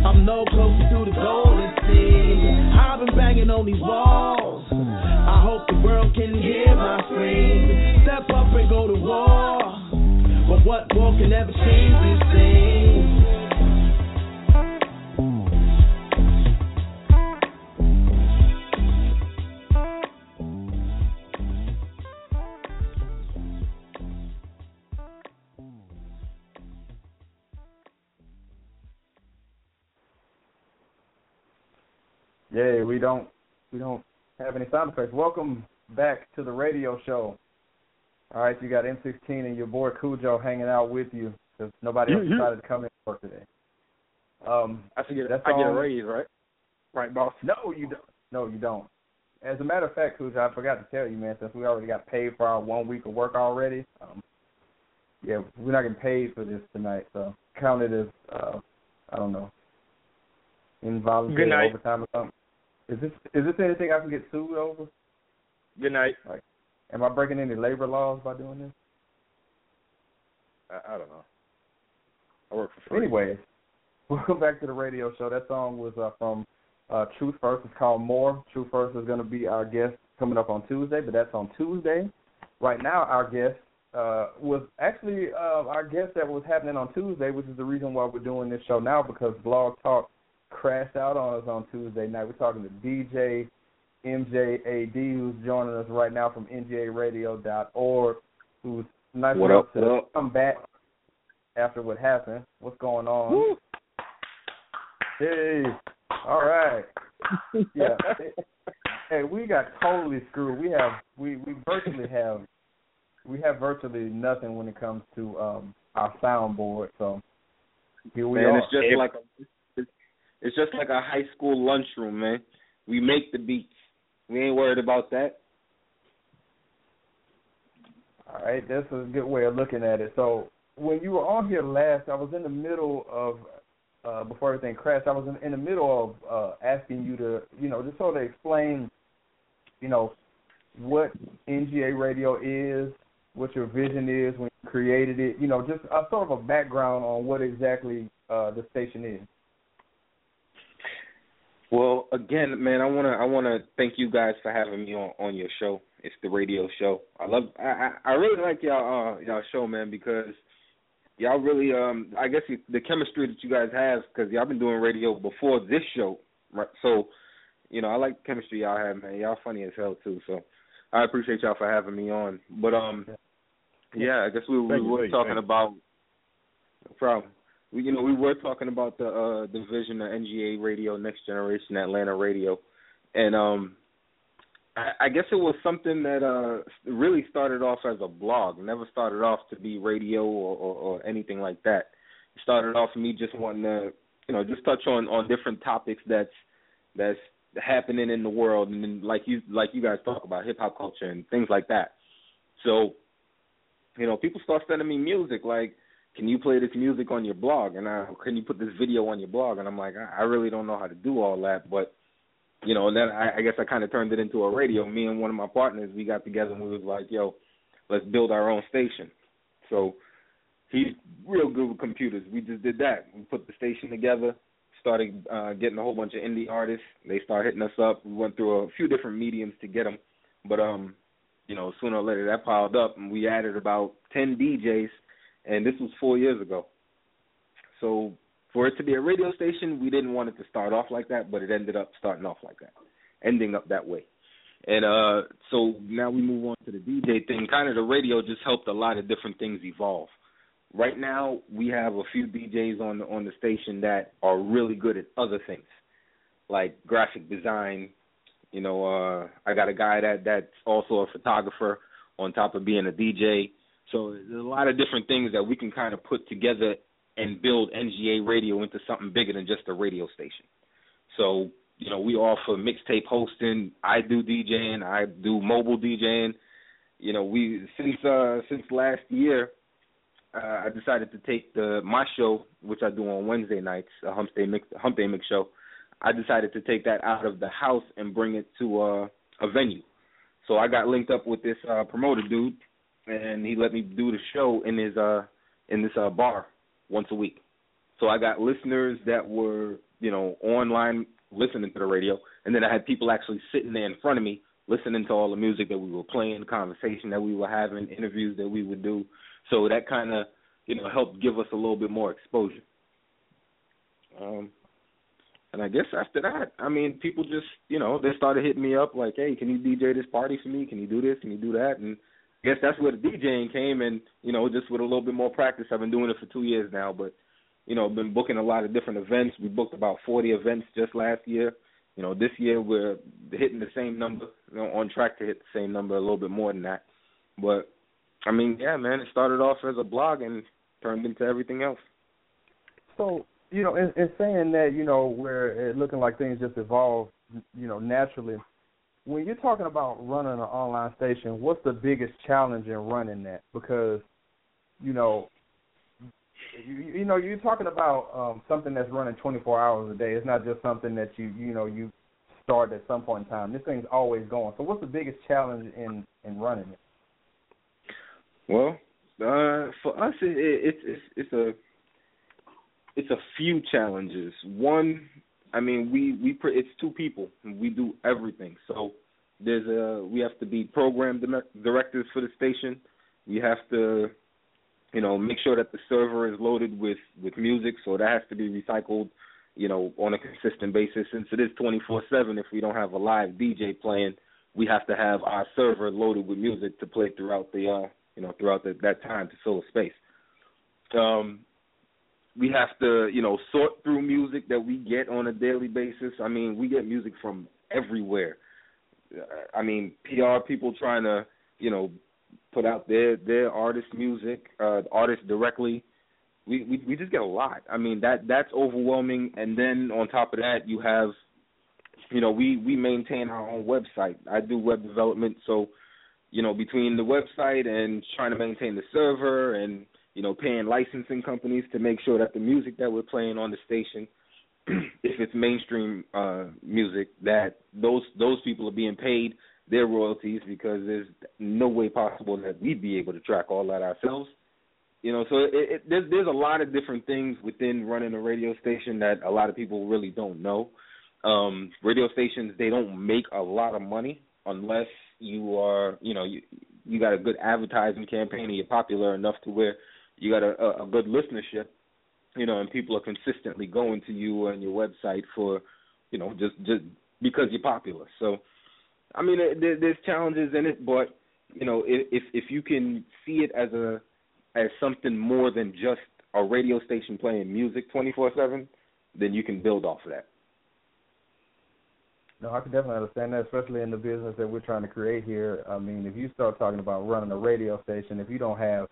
I'm no closer to the it seems. I've been banging on these walls. I hope the world can hear my scream. Step up and go to war. But what war can ever change these things? Yeah, we don't we don't have any sound effects. Welcome back to the radio show. All right, you got M-16 and your boy Khujoe hanging out with you because nobody else decided to come in to work today. Um, I should get That's I get a raise, right? Right, boss. no, you don't. No, you don't. As a matter of fact, Khujoe, I forgot to tell you, man. Since we already got paid for our one week of work already, um, yeah, we're not getting paid for this tonight, so count it as uh, I don't know, involuntary Good overtime or something. Is this is this anything I can get sued over? Good night. Am I breaking any labor laws by doing this? I, I don't know. I work for free. Anyways, welcome back to the radio show. That song was uh, from uh, Truth First. It's called More. Truth First is going to be our guest coming up on Tuesday, but that's on Tuesday. Right now, our guest uh, was actually uh, our guest that was happening on Tuesday, which is the reason why we're doing this show now because Blog Talk crashed out on us on Tuesday night. We're talking to DJ MJAD, who's joining us right now from NGARadio.org, who's nice What enough up, to up? come back after what happened. What's going on? Hey, all right. Yeah. hey, we got totally screwed. We have we we virtually have we have virtually nothing when it comes to um our soundboard. So here we man, are. it's just like a, it's, just like a high school lunchroom, man. We make the beats. We ain't worried about that. All right, that's a good way of looking at it. So when you were on here last, I was in the middle of uh, before everything crashed. I was in, in the middle of uh, asking you to, you know, just sort of explain, you know, what NGA Radio is, what your vision is when you created it. You know, just a sort of a background on what exactly uh, the station is. Well, again, man, I wanna I wanna thank you guys for having me on on your show. It's the radio show. I love I I, really like y'all uh y'all show, man, because y'all really um I guess the chemistry that you guys have because y'all been doing radio before this show, right? So, you know, I like the chemistry y'all have, man. Y'all funny as hell too. So, I appreciate y'all for having me on. But um, yeah, I guess we, we were talking about no problem. We you know we were talking about the uh the vision of NGA Radio, Next Generation Atlanta Radio, and um. I, I guess it was something that uh really started off as a blog. Never started off to be radio or, or, or anything like that. It started off me just wanting to, you know, just touch on on different topics that's that's happening in the world, and then like you like you guys talk about hip hop culture and things like that. So, you know, people start sending me music like, "Can you play this music on your blog?" And I, "Can you put this video on your blog?" And I'm like, I, I really don't know how to do all that, but you know, and then I, I guess I kind of turned it into a radio. Me and one of my partners, we got together and we was like, "Yo, let's build our own station." So, he's real good with computers. We just did that. We put the station together, started uh, getting a whole bunch of indie artists. They started hitting us up. We went through a few different mediums to get them, but um, you know, sooner or later that piled up, and we added about ten DJs, and this was four years ago. So for it to be a radio station, we didn't want it to start off like that, but it ended up starting off like that, ending up that way. And uh so now we move on to the DJ thing. Kind of the radio just helped a lot of different things evolve. Right now we have a few DJs on the on the station that are really good at other things. Like graphic design, you know, uh I got a guy that that's also a photographer on top of being a DJ. So there's a lot of different things that we can kind of put together and build NGA radio into something bigger than just a radio station. So you know, we offer mixtape hosting. I do DJing. I do mobile DJing. You know, we since uh since last year, uh, I decided to take the my show, which I do on Wednesday nights, a Hump Day Mix Hump Day Mix show. I decided to take that out of the house and bring it to uh, a venue. So I got linked up with this uh, promoter dude, and he let me do the show in his uh in this uh bar once a week. So I got listeners that were you know online listening to the radio, and then I had people actually sitting there in front of me listening to all the music that we were playing, conversation that we were having, interviews that we would do. So that kind of you know helped give us a little bit more exposure. Um, and I guess after that, I mean, people just you know they started hitting me up like, hey, can you DJ this party for me? Can you do this? Can you do that? And I guess that's where the DJing came, and you know, just with a little bit more practice, I've been doing it for two years now, but you know, been booking a lot of different events. We booked about 40 events just last year. You know, this year we're hitting the same number, you know, on track to hit the same number, a little bit more than that. But I mean, yeah, man, it started off as a blog and turned into everything else. So, you know, in, in saying that, you know, where it looking like things just evolve, you know, naturally. When you're talking about running an online station, what's the biggest challenge in running that? Because, you know, you, you know, you're talking about um, something that's running 24 hours a day. It's not just something that you, you know, you start at some point in time. This thing's always going. So, what's the biggest challenge in in running it? Well, uh, for us, it, it, it's it's it's a it's a few challenges. One, I mean, we we pre- it's two people. We do everything. So there's a we have to be program directors for the station. We have to you know, make sure that the server is loaded with with music, so that has to be recycled, you know, on a consistent basis. Since it is 24/7, if we don't have a live DJ playing, we have to have our server loaded with music to play throughout the, uh, you know, throughout the, that time to fill a space. Um, we have to, you know, sort through music that we get on a daily basis. I mean, we get music from everywhere. I mean, PR people trying to, you know, put out their their artist music, uh artists directly. We, we we just get a lot. I mean that that's overwhelming and then on top of that you have you know, we we maintain our own website. I do web development so you know, between the website and trying to maintain the server and you know, paying licensing companies to make sure that the music that we're playing on the station if it's mainstream uh music that those those people are being paid their royalties because there's no way possible that we'd be able to track all that ourselves. You know, so it, it, there's there's a lot of different things within running a radio station that a lot of people really don't know. Um, radio stations they don't make a lot of money unless you are you know you you got a good advertising campaign and you're popular enough to where you got a, a good listenership, you know, and people are consistently going to you and your website for you know just just because you're popular. So I mean, there, there's challenges in it, but you know, if if you can see it as a as something more than just a radio station playing music 24/7, then you can build off of that. No, I can definitely understand that, especially in the business that we're trying to create here. I mean, if you start talking about running a radio station, if you don't have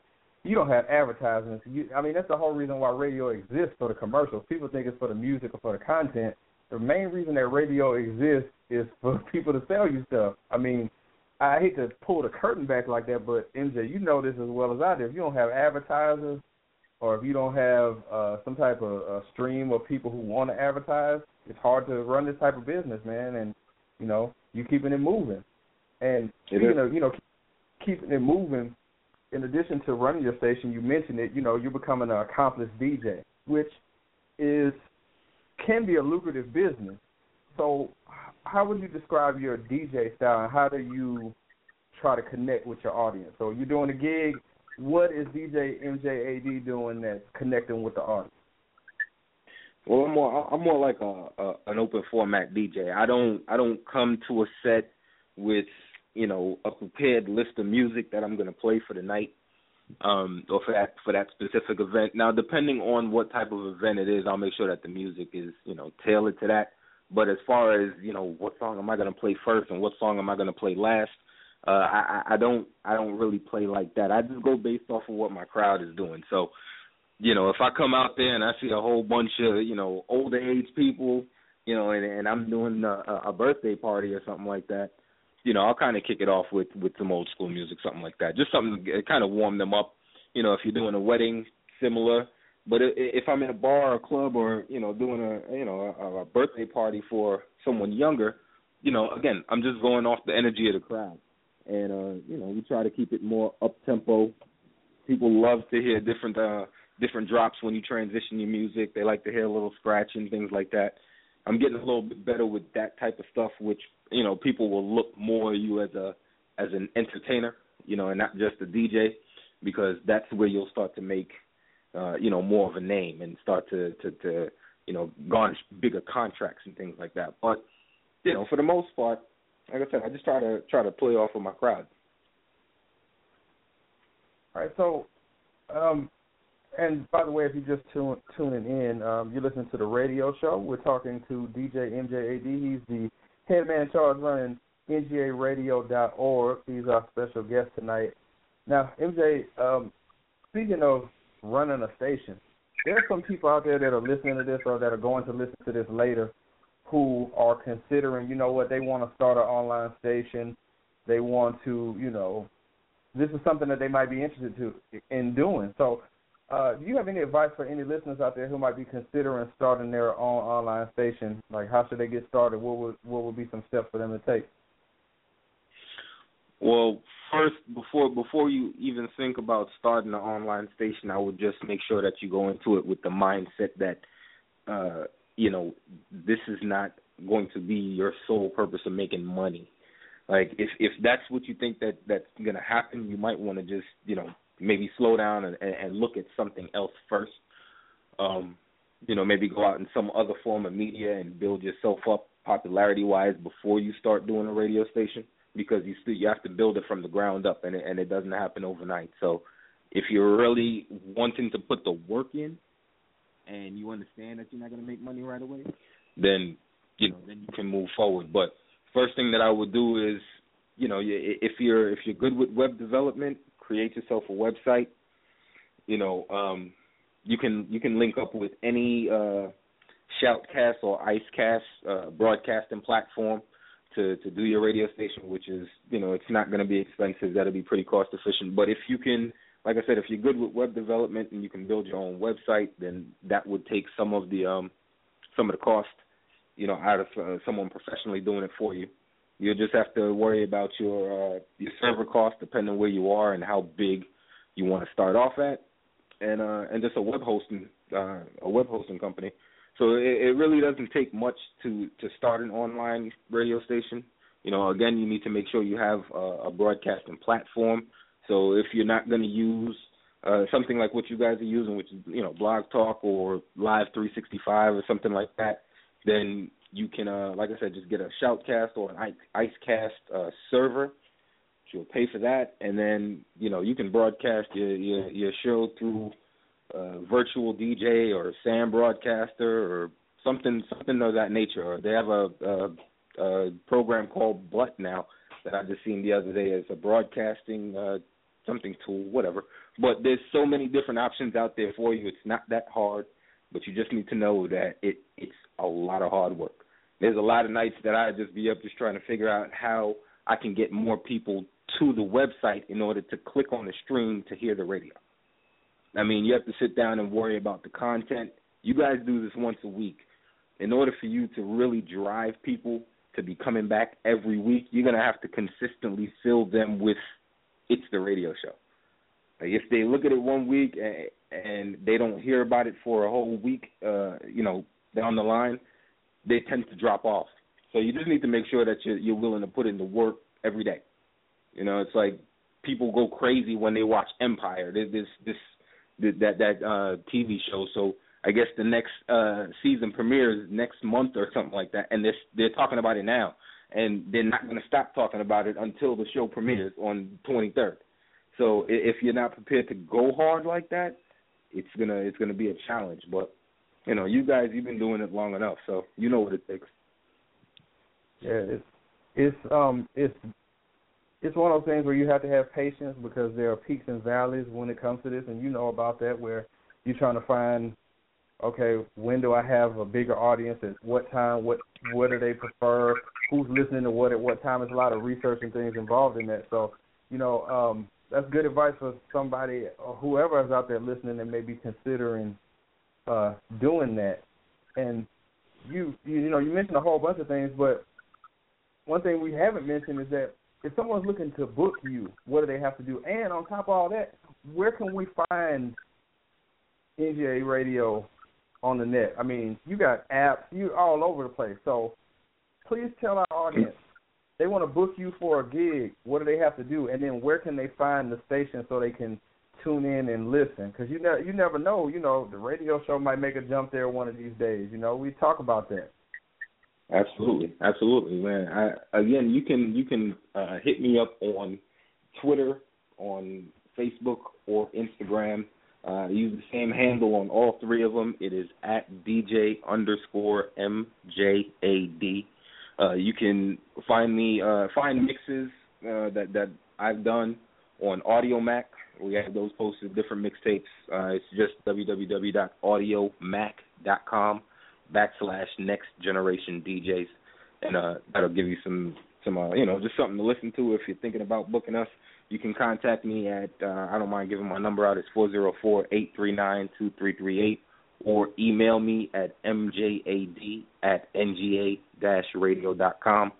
you don't have advertisements, you, I mean, that's the whole reason why radio exists for the commercials. People think it's for the music or for the content, the main reason that radio exists is for people to sell you stuff. I mean, I hate to pull the curtain back like that, but MJ, you know this as well as I do. If you don't have advertisers, or if you don't have uh, some type of uh, stream of people who want to advertise, it's hard to run this type of business, man. And you know, you keeping it moving. And it speaking of, you know, keeping it moving, in addition to running your station, you mentioned it. You know, you're becoming an accomplished DJ, which is can be a lucrative business. So, how would you describe your DJ style, and how do you try to connect with your audience? So, you're doing a gig. What is DJ MJAD doing that's connecting with the audience? Well, I'm more I'm more like a, a an open format DJ. I don't I don't come to a set with you know a prepared list of music that I'm going to play for the night um or for that for that specific event. Now, depending on what type of event it is, I'll make sure that the music is you know tailored to that. But as far as you know, what song am I going to play first and what song am I going to play last? Uh, I, I don't I don't really play like that. I just go based off of what my crowd is doing. So you know, if I come out there and I see a whole bunch of, you know, older age people, you know, and, and I'm doing a, a birthday party or something like that, you know, I'll kind of kick it off with with some old school music, something like that, just something to kind of warm them up. You know, if you're doing a wedding, similar. But if I'm in a bar or club or you know doing a you know a, a birthday party for someone younger, you know, again, I'm just going off the energy of the crowd, and uh, you know, we try to keep it more up tempo. People love to hear different uh different drops when you transition your music. They like to hear a little scratching, things like that. I'm getting a little bit better with that type of stuff, which you know people will look more at you as a as an entertainer, you know, and not just a DJ, because that's where you'll start to make uh, you know more of a name and start to to to you know garnish bigger contracts and things like that. But you know, for the most part, like I said, I just try to try to play off of my crowd. All right, so um, and by the way, if you're just tune, tuning in, um, you're listening to the radio show. We're talking to DJ MJAD. He's the head man in charge running ngaradio.org. He's our special guest tonight. Now, MJ, um, speaking of running a station, there are some people out there that are listening to this or that are going to listen to this later who are considering, you know what, they want to start an online station. They want to, you know, this is something that they might be interested to in doing. So uh, do you have any advice for any listeners out there who might be considering starting their own online station? Like, how should they get started? What would what would be some steps for them to take? Well, first, before before you even think about starting an online station, I would just make sure that you go into it with the mindset that, uh, you know, this is not going to be your sole purpose of making money. Like, if if that's what you think that that's to happen, you might want to just, you know, maybe slow down and, and look at something else first. Um, you know, maybe go out in some other form of media and build yourself up popularity wise before you start doing a radio station because you still you have to build it from the ground up and it, and it doesn't happen overnight. So if you're really wanting to put the work in and you understand that you're not going to make money right away, then you know then you can move forward. But first thing that I would do is you know if you're if you're good with web development, create yourself a website. You know, um, you can you can link up with any uh, Shoutcast or Icecast uh, broadcasting platform to to do your radio station, which is you know it's not going to be expensive. That'll be pretty cost efficient. But if you can, like I said, if you're good with web development and you can build your own website, then that would take some of the um some of the cost, you know, out of uh, someone professionally doing it for you. You'll just have to worry about your uh, your server cost, depending on where you are and how big you want to start off at, and uh, and just a web hosting uh, a web hosting company. So it, it really doesn't take much to to start an online radio station. You know, again, you need to make sure you have a, a broadcasting platform. So if you're not going to use uh, something like what you guys are using, which is you know Blog Talk or Live 365 or something like that, then you can, uh, like I said, just get a Shoutcast or an IceCast uh, server. You'll pay for that, and then you know you can broadcast your your, your show through uh, virtual DJ or Sam Broadcaster or something something of that nature. Or they have a, a, a program called Butt now that I just seen the other day as a broadcasting uh, something tool, whatever. But there's so many different options out there for you. It's not that hard, but you just need to know that it it's a lot of hard work there's a lot of nights that I just be up just trying to figure out how I can get more people to the website in order to click on the stream to hear the radio. I mean, you have to sit down and worry about the content. You guys do this once a week. In order for you to really drive people to be coming back every week, you're going to have to consistently fill them with it's the radio show. Like if they look at it one week and, and they don't hear about it for a whole week, uh, you know, down the line, they tend to drop off. So you just need to make sure that you're, you're willing to put in the work every day. You know, it's like people go crazy when they watch Empire. There's this this that that uh TV show. So I guess the next uh season premieres next month or something like that, and they're they're talking about it now, and they're not going to stop talking about it until the show premieres on 23rd. So if you're not prepared to go hard like that, it's gonna it's gonna be a challenge. But you know, you guys you've been doing it long enough, so you know what it takes. Yeah, it's it's um it's it's one of those things where you have to have patience because there are peaks and valleys when it comes to this, and you know about that where you're trying to find, okay, when do I have a bigger audience? At what time? What what do they prefer? Who's listening to what at what time? There's a lot of research and things involved in that. So, you know, um, that's good advice for somebody or whoever is out there listening and maybe considering uh, doing that. And you, you, you know, you mentioned a whole bunch of things, but one thing we haven't mentioned is that if someone's looking to book you, what do they have to do? And on top of all that, where can we find NGA Radio on the net? I mean, you got apps, you all over the place. So please tell our audience they want to book you for a gig. What do they have to do? And then where can they find the station so they can tune in and listen? Because you never you never know. You know, the radio show might make a jump there one of these days. You know, we talk about that. Absolutely, absolutely, man. I, again, you can you can uh, hit me up on Twitter, on Facebook, or Instagram. Uh, use the same handle on all three of them. It is at DJ underscore MJAD. Uh, you can find me uh, find mixes uh, that that I've done on Audiomack. We have those posted different mixtapes. Uh, it's just www.audiomack.com backslash next generation DJs, and uh, that'll give you some some uh, you know just something to listen to if you're thinking about booking us. You can contact me at uh, I don't mind giving my number out. It's four zero four eight three nine two three three eight, or email me at mjad at nga radio dot com.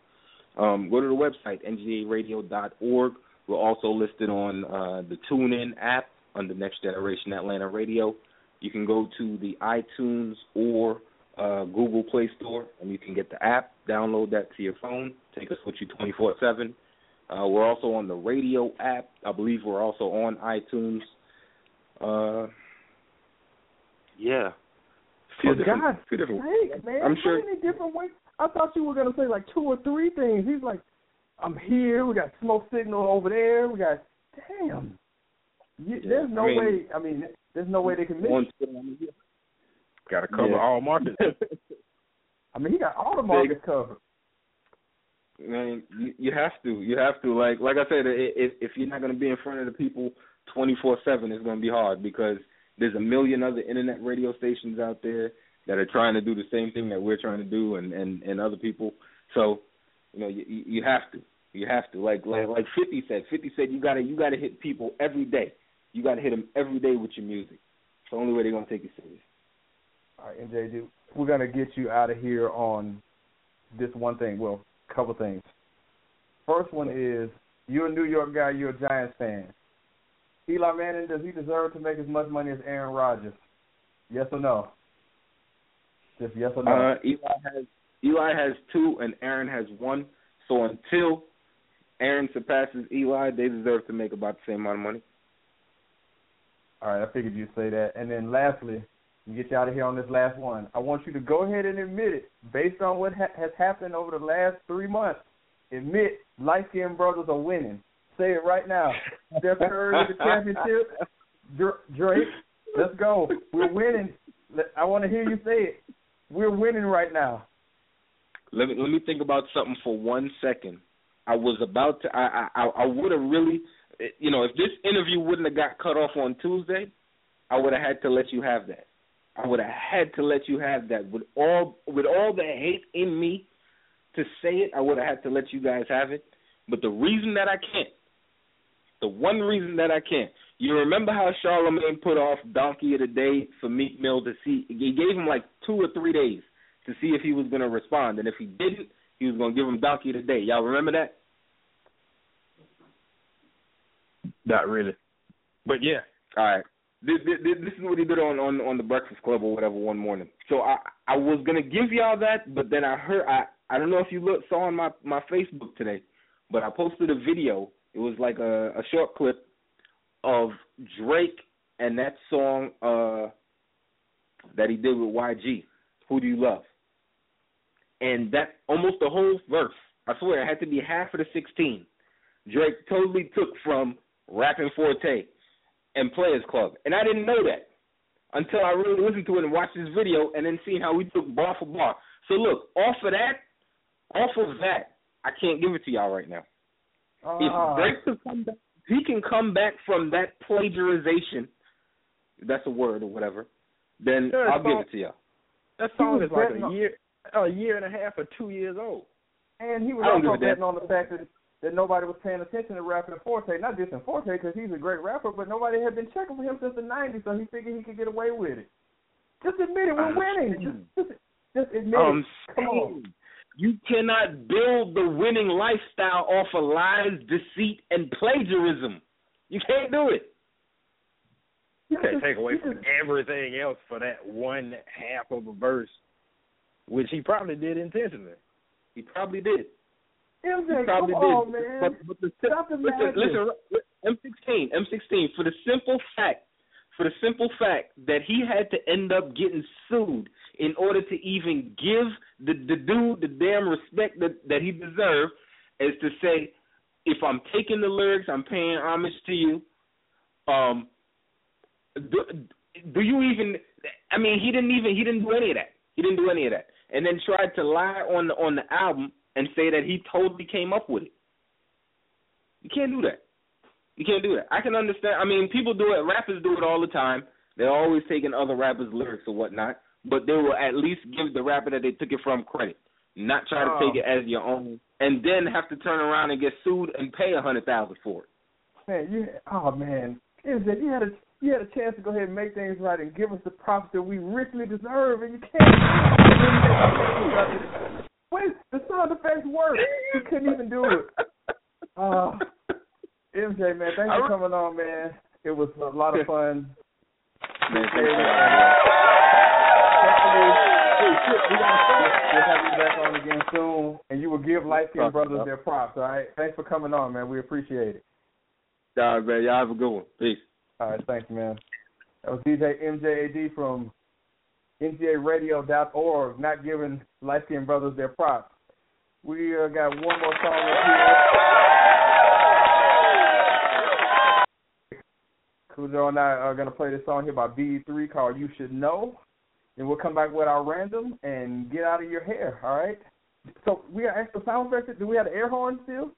Um, go to the website ngaradio.org. We're also listed on uh, the TuneIn app under Next Generation Atlanta Radio. You can go to the iTunes or uh, Google Play Store, and you can get the app. Download that to your phone. Take us with you 24 7. Uh, we're also on the radio app. I believe we're also on iTunes. Uh, yeah. Few For different, few different. sake, man! I'm sure- many different ways? I thought you were gonna say like two or three things. He's like, I'm here. We got smoke signal over there. We got damn. You, Yeah, there's no I mean- way. I mean, there's no way they can miss. On Twitter, I mean, yeah. Got to cover Yeah. all markets. I mean, he got all the markets covered. Man, you, you have to. You have to. Like like I said, i- if if you're not going to be in front of the people 24/7, it's going to be hard because there's a million other internet radio stations out there that are trying to do the same thing that we're trying to do, and and and other people. So, you know, you you have to. You have to. Like like like 50 said. 50 said you got to you got to hit people every day. You got to hit them every day with your music. It's the only way they're going to take you serious. All right, dude, we're gonna get you out of here on this one thing. Well, a couple things. First one is you're a New York guy. You're a Giants fan. Eli Manning, does he deserve to make as much money as Aaron Rodgers? Yes or no? Just yes or no? Uh, Eli has Eli has two and Aaron has one. So until Aaron surpasses Eli, they deserve to make about the same amount of money. All right, I figured you'd say that. And then lastly, get you out of here on this last one, I want you to go ahead and admit it. Based on what ha- has happened over the last three months, admit light skinned brothers are winning. Say it right now. Steph Curry the championship. Dr- Drake, let's go. We're winning. I want to hear you say it. We're winning right now. Let me let me think about something for one second. I was about to. I I I would have really, you know, if this interview wouldn't have got cut off on Tuesday, I would have had to let you have that. I would have had to let you have that. With all with all the hate in me to say it, I would have had to let you guys have it. But the reason that I can't, the one reason that I can't, you remember how Charlemagne put off Donkey of the Day for Meek Mill to see? He gave him like two or three days to see if he was going to respond, and if he didn't, he was going to give him Donkey of the Day. Y'all remember that? Not really. But yeah, All right. This, this, this is what he did on, on on the Breakfast Club or whatever one morning. So I I was gonna give y'all that, but then I heard I I don't know if you look saw on my my Facebook today, but I posted a video. It was like a a short clip of Drake and that song uh that he did with YG. Who do you love? And that almost the whole verse. I swear it had to be half of the sixteen. Drake totally took from Rappin' 4-Tay and Players Club. And I didn't know that until I really listened to it and watched this video and then seeing how we took bar for bar. So look, off of that, off of that, I can't give it to y'all right now. Uh, If Drake could come back, he can come back from that plagiarization. If that's a word or whatever. Then Sure, I'll give it to y'all. that song is like a year, a year and a half or two years old. and he was I don't give also betting on the fact that that nobody was paying attention to Rappin' 4-Tay. Not just in Forte because he's a great rapper, but nobody had been checking for him since the '90s, so he figured he could get away with it. Just admit it. We're I'm winning. saying. Just, just, just admit I'm it. Come on. You cannot build the winning lifestyle off of lies, deceit, and plagiarism. You can't do it. You can't take away from everything else for that one half of a verse, which he probably did intentionally. He probably did. MJ, He probably come did. on, man. But, but the, Stop the listen, listen, M-16, M-16, for the simple fact, for the simple fact that he had to end up getting sued in order to even give the the dude the damn respect that that he deserved, is to say, if I'm taking the lyrics, I'm paying homage to you. Um, do, do you even? I mean, he didn't even he didn't do any of that. He didn't do any of that, and then tried to lie on the on the album and say that he totally came up with it. You can't do that. You can't do that. I can understand. I mean, people do it. Rappers do it all the time. They're always taking other rappers' lyrics or whatnot, but they will at least give the rapper that they took it from credit, not try to Oh. take it as your own, and then have to turn around and get sued and pay a hundred thousand for it. Man, you oh man, MJ, you had a you had a chance to go ahead and make things right and give us the props that we richly deserve, and you can't. Wait, the sound effects work. You couldn't even do it. Uh, MJ, man, thanks for coming on, man. It was a lot of fun. Man, Hey, hopefully, we gotta we'll have you back on again soon, and you will give light skinned brothers their props. All right, thanks for coming on, man. We appreciate it. All right, man. Y'all have a good one. Peace. All right, thanks, man. That was DJ MJAD from NGARadio.org, not giving light skinned brothers their props. We uh, got one more song up here. Khujoe and I are going to play this song here by BD3 called You Should Know. Then we'll come back with our random and get out of your hair, all right? So we got extra sound effects. Do we have the air horn still?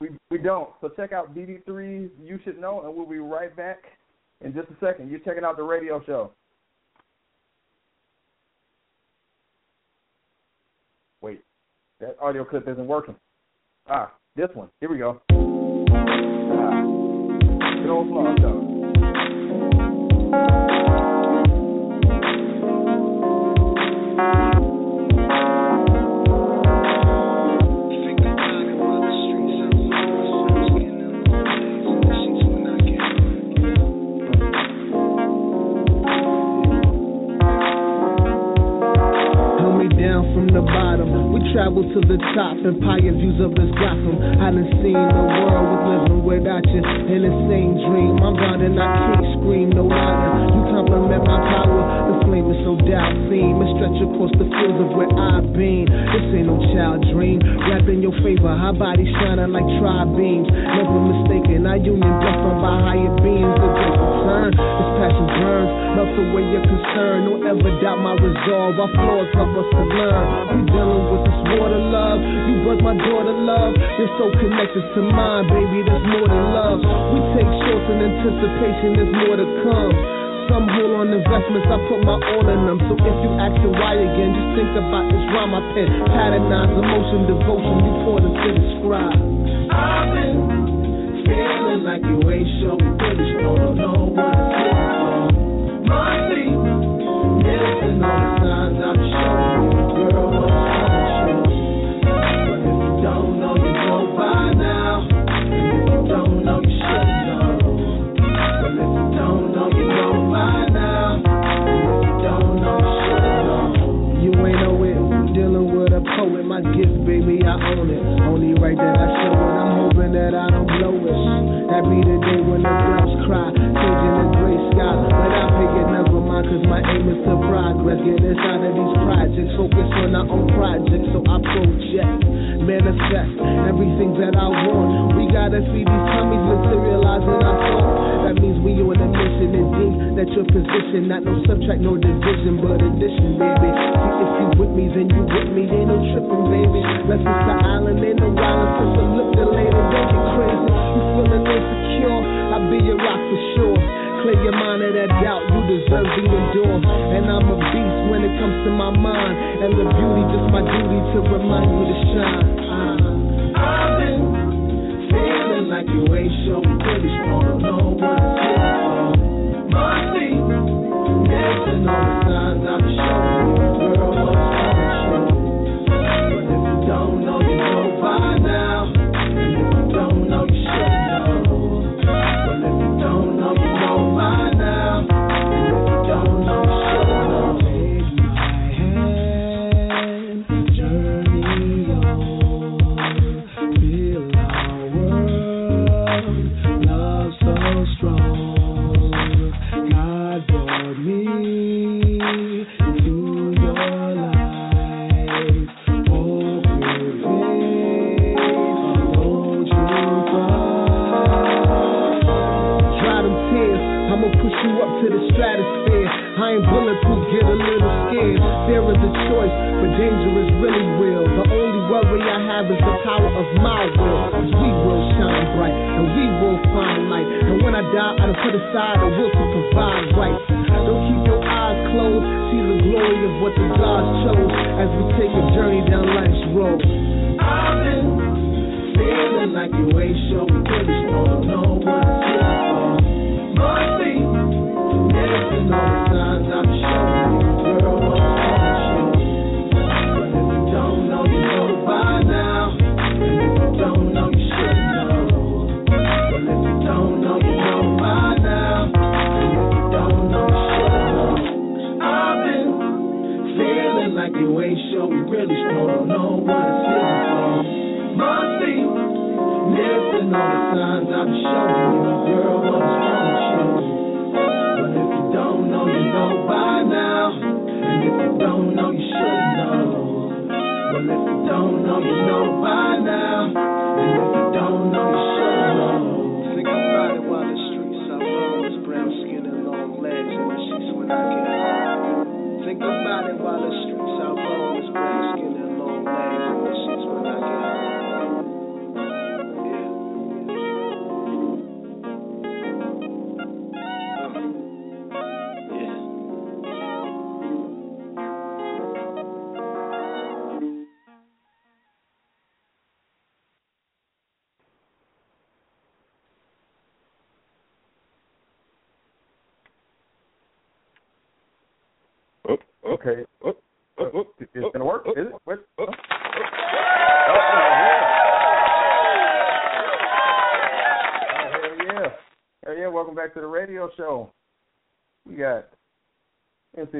We we don't. So check out BD3's You Should Know, and we'll be right back in just a second. You're checking out the radio show. Wait, that audio clip isn't working. Ah, this one. Here we go. Ah, good old traveled to the top, empire views of this Gotham. I done seen the world with living without you in the same dream. I'm and I can't scream no louder. You compliment my power. The flame is so doubting. It stretch across the fields of where I've been. This ain't no child dream. Wrapped in your favor, our body shining like tri beams. Never mistaken, our union blessed by higher beings. Return. This passion burns, melts away your concern. Don't ever doubt my resolve. Our flaws help us to learn. We dealing with this water love. You birthed my daughter love. You're so connected to mine, baby. There's more than love. We take shorts in anticipation. There's more to come. Some hold on investments, I put my all in them. So if you asking why again, just think about this rhyme I pen. Patternized emotion, devotion, you poured into the scribe. I've been feeling like you ain't but you don't know what it's here for. My feet, missing all the signs I'm showing you, girl, aiming to progress, get inside of these projects, focus on our own projects, so I project, manifest everything that I want. We gotta see these tummies materializing our thoughts. That means we on a mission and think that your position, not no subtract, no division, but addition, baby. See, if you with me, then you with me, ain't no tripping, baby. Let's hit the island, ain't no island, since I look at later, don't get crazy. You feeling insecure, I'll be your rock for sure. And I'm a beast when it comes to my mind. And the beauty, just my duty to remind you to shine. Like you ain't sure, pretty don't know what it's. Must be missing all the signs I'm showing you, girl,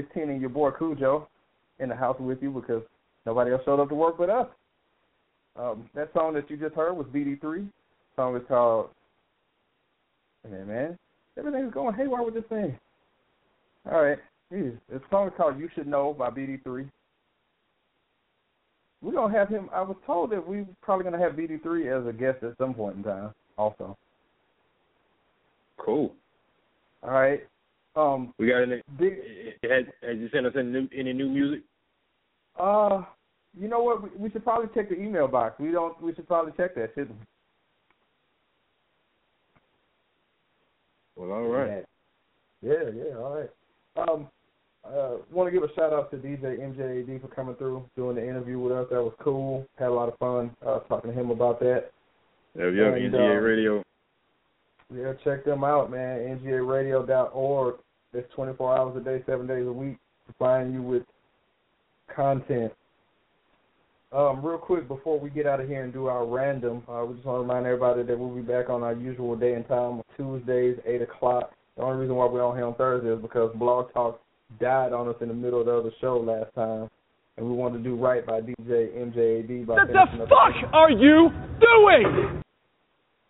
M16 and your boy Khujoe in the house with you because nobody else showed up to work but us. Um, that song that you just heard was BD3. The song is called, man, man, everything's going haywire with this thing. All right. The song is called You Should Know by BD3. We're gonna have him. I was told that we're probably gonna have BD3 as a guest at some point in time. Also, Cool. all right. Um, We got any? big. Has, has you sent us any new, any new music? Uh, you know what? We, we should probably check the email box. We don't. We should probably check that, shouldn't we? Well, all right. Yeah, yeah. All right. Um, uh, want to give a shout out to DJ MJAD for coming through, doing the interview with us. That was cool. Had a lot of fun uh, talking to him about that. Yeah, yeah, And, NGA uh, Radio. Yeah, check them out, man. NGARadio.org. It's 24 hours a day, seven days a week, supplying you with content. Um, real quick before we get out of here and do our random, uh, we just want to remind everybody that we'll be back on our usual day and time, Tuesdays, eight o'clock. The only reason why we're on here on Thursday is because Blog Talk died on us in the middle of the other show last time, and we wanted to do right by DJ MJAD. By What the fuck are you doing?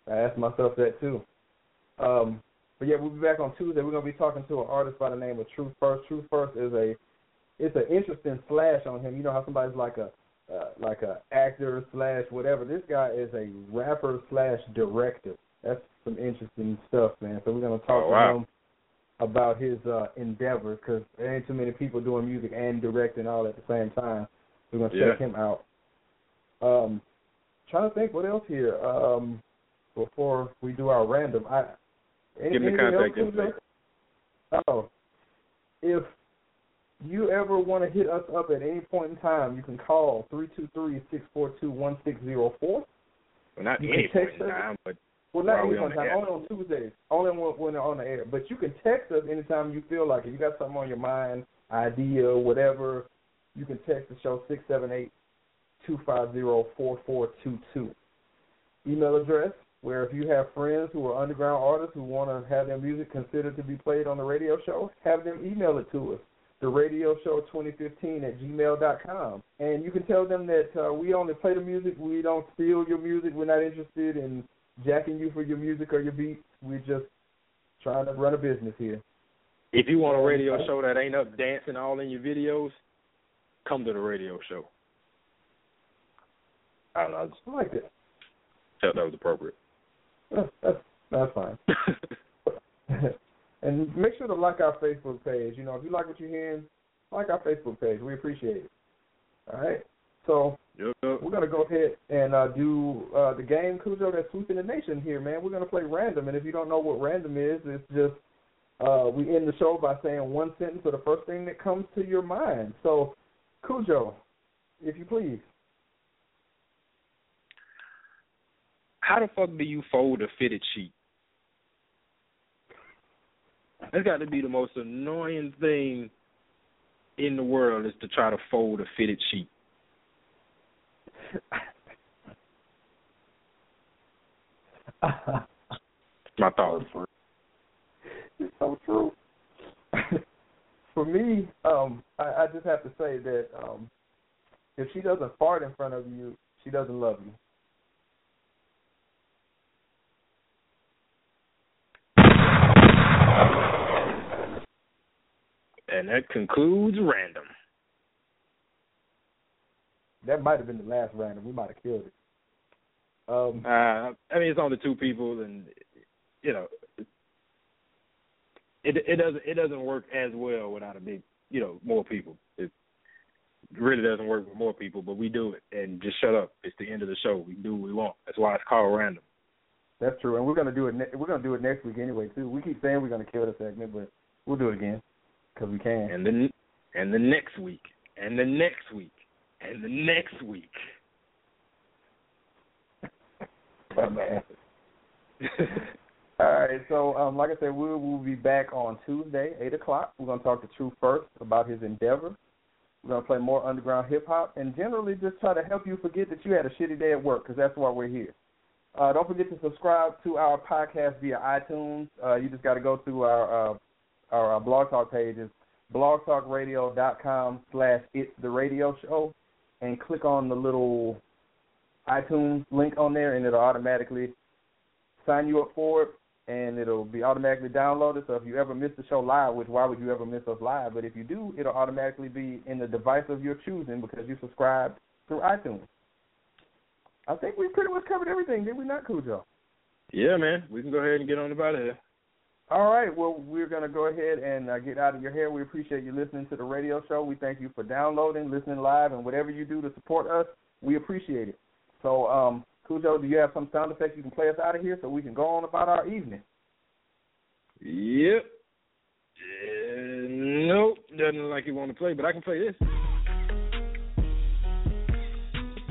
I asked myself that too. Um, but yeah, we'll be back on Tuesday. We're gonna be talking to an artist by the name of Truth First. Truth First is a it's an interesting slash on him. You know how somebody's like a uh, like a actor slash whatever. This guy is a rapper slash director. That's some interesting stuff, man. So we're gonna talk Oh, wow. to him. about his uh, endeavors because there ain't too many people doing music and directing all at the same time. We're gonna check Yeah. him out. Um, trying to think what else here um, before we do our random. I any, Give me contact info. Oh, if you ever want to hit us up at any point in time, you can call three two three six four two one six zero four. Well, not You any point in time, but Well, not any point in time, only on Tuesdays, only when, when they're on the air. But you can text us anytime you feel like it. You got something on your mind, idea, whatever. You can text the show six seven eight two five zero four four two two. Email address where if you have friends who are underground artists who want to have their music considered to be played on the radio show, have them email it to us. The radio show 2015 at gmail dot com, and you can tell them that uh, we only play the music. We don't steal your music. We're not interested in jacking you for your music or your beats. We're just trying to run a business here. if you want a radio show that ain't up dancing all in your videos, come to the radio show. I don't know. I just I like that. felt that was appropriate. That's that's, fine. and make sure to like our Facebook page. You know, if you like what you're hearing, like our Facebook page. We appreciate it. All right. So Yep. we're gonna go ahead and uh, do uh, the game Khujoe that's sweeping the nation here, man. We're gonna play random, and if you don't know what random is, it's just uh, we end the show by saying one sentence or the first thing that comes to your mind. So, Khujoe, if you please. How the fuck do you fold a fitted sheet? That's got to be the most annoying thing in the world is to try to fold a fitted sheet. My thoughts. It's so true. For me, um, I, I just have to say that um, if she doesn't fart in front of you, she doesn't love you. And that concludes random. That might have been the last random. We might have killed it. Um, Uh, I mean, it's only two people, and you know, it it doesn't it doesn't work as well without a big, you know, more people. It really doesn't work with more people, but we do it. And just shut up. It's the end of the show. We do what we want. That's why it's called random. That's true, and we're gonna do it. Ne- we're gonna do it next week anyway too. We keep saying we're gonna kill the segment, but we'll do it again because we can. And then and the next week, and the next week, and the next week. But man. All right, so um, like I said, we will be back on Tuesday, eight o'clock. We're gonna talk to Truth First about his endeavor. We're gonna play more underground hip hop, and generally just try to help you forget that you had a shitty day at work, because that's why we're here. Uh, don't forget to subscribe to our podcast via iTunes. Uh, you just got to go to our uh, our, uh blog talk pages, blogtalkradio.com slash it's the radio show, and click on the little iTunes link on there, and it'll automatically sign you up for it, and it'll be automatically downloaded. So if you ever miss the show live, which why would you ever miss us live? But if you do, it'll automatically be in the device of your choosing because you subscribed through iTunes. I think we pretty much covered everything, did we not, Khujoe? yeah, man. We can go ahead and get on about it. All right. Well, we're going to go ahead and uh, get out of your hair. We appreciate you listening to the radio show. We thank you for downloading, listening live, and whatever you do to support us, we appreciate it. So, um, Khujoe, do you have some sound effects you can play us out of here so we can go on about our evening? Yep. Uh, nope, doesn't look like you want to play, but I can play this.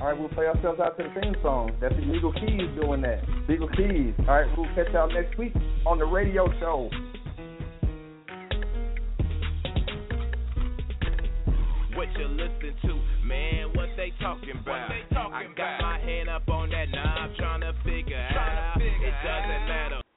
All right, we'll play ourselves out to the theme song. That's Illegal Keys doing that. Legal Keys. All right, we'll catch y'all next week on the radio show. What you listen to, man? What they talking about? I got my hand up on that knob, trying to figure out. It doesn't matter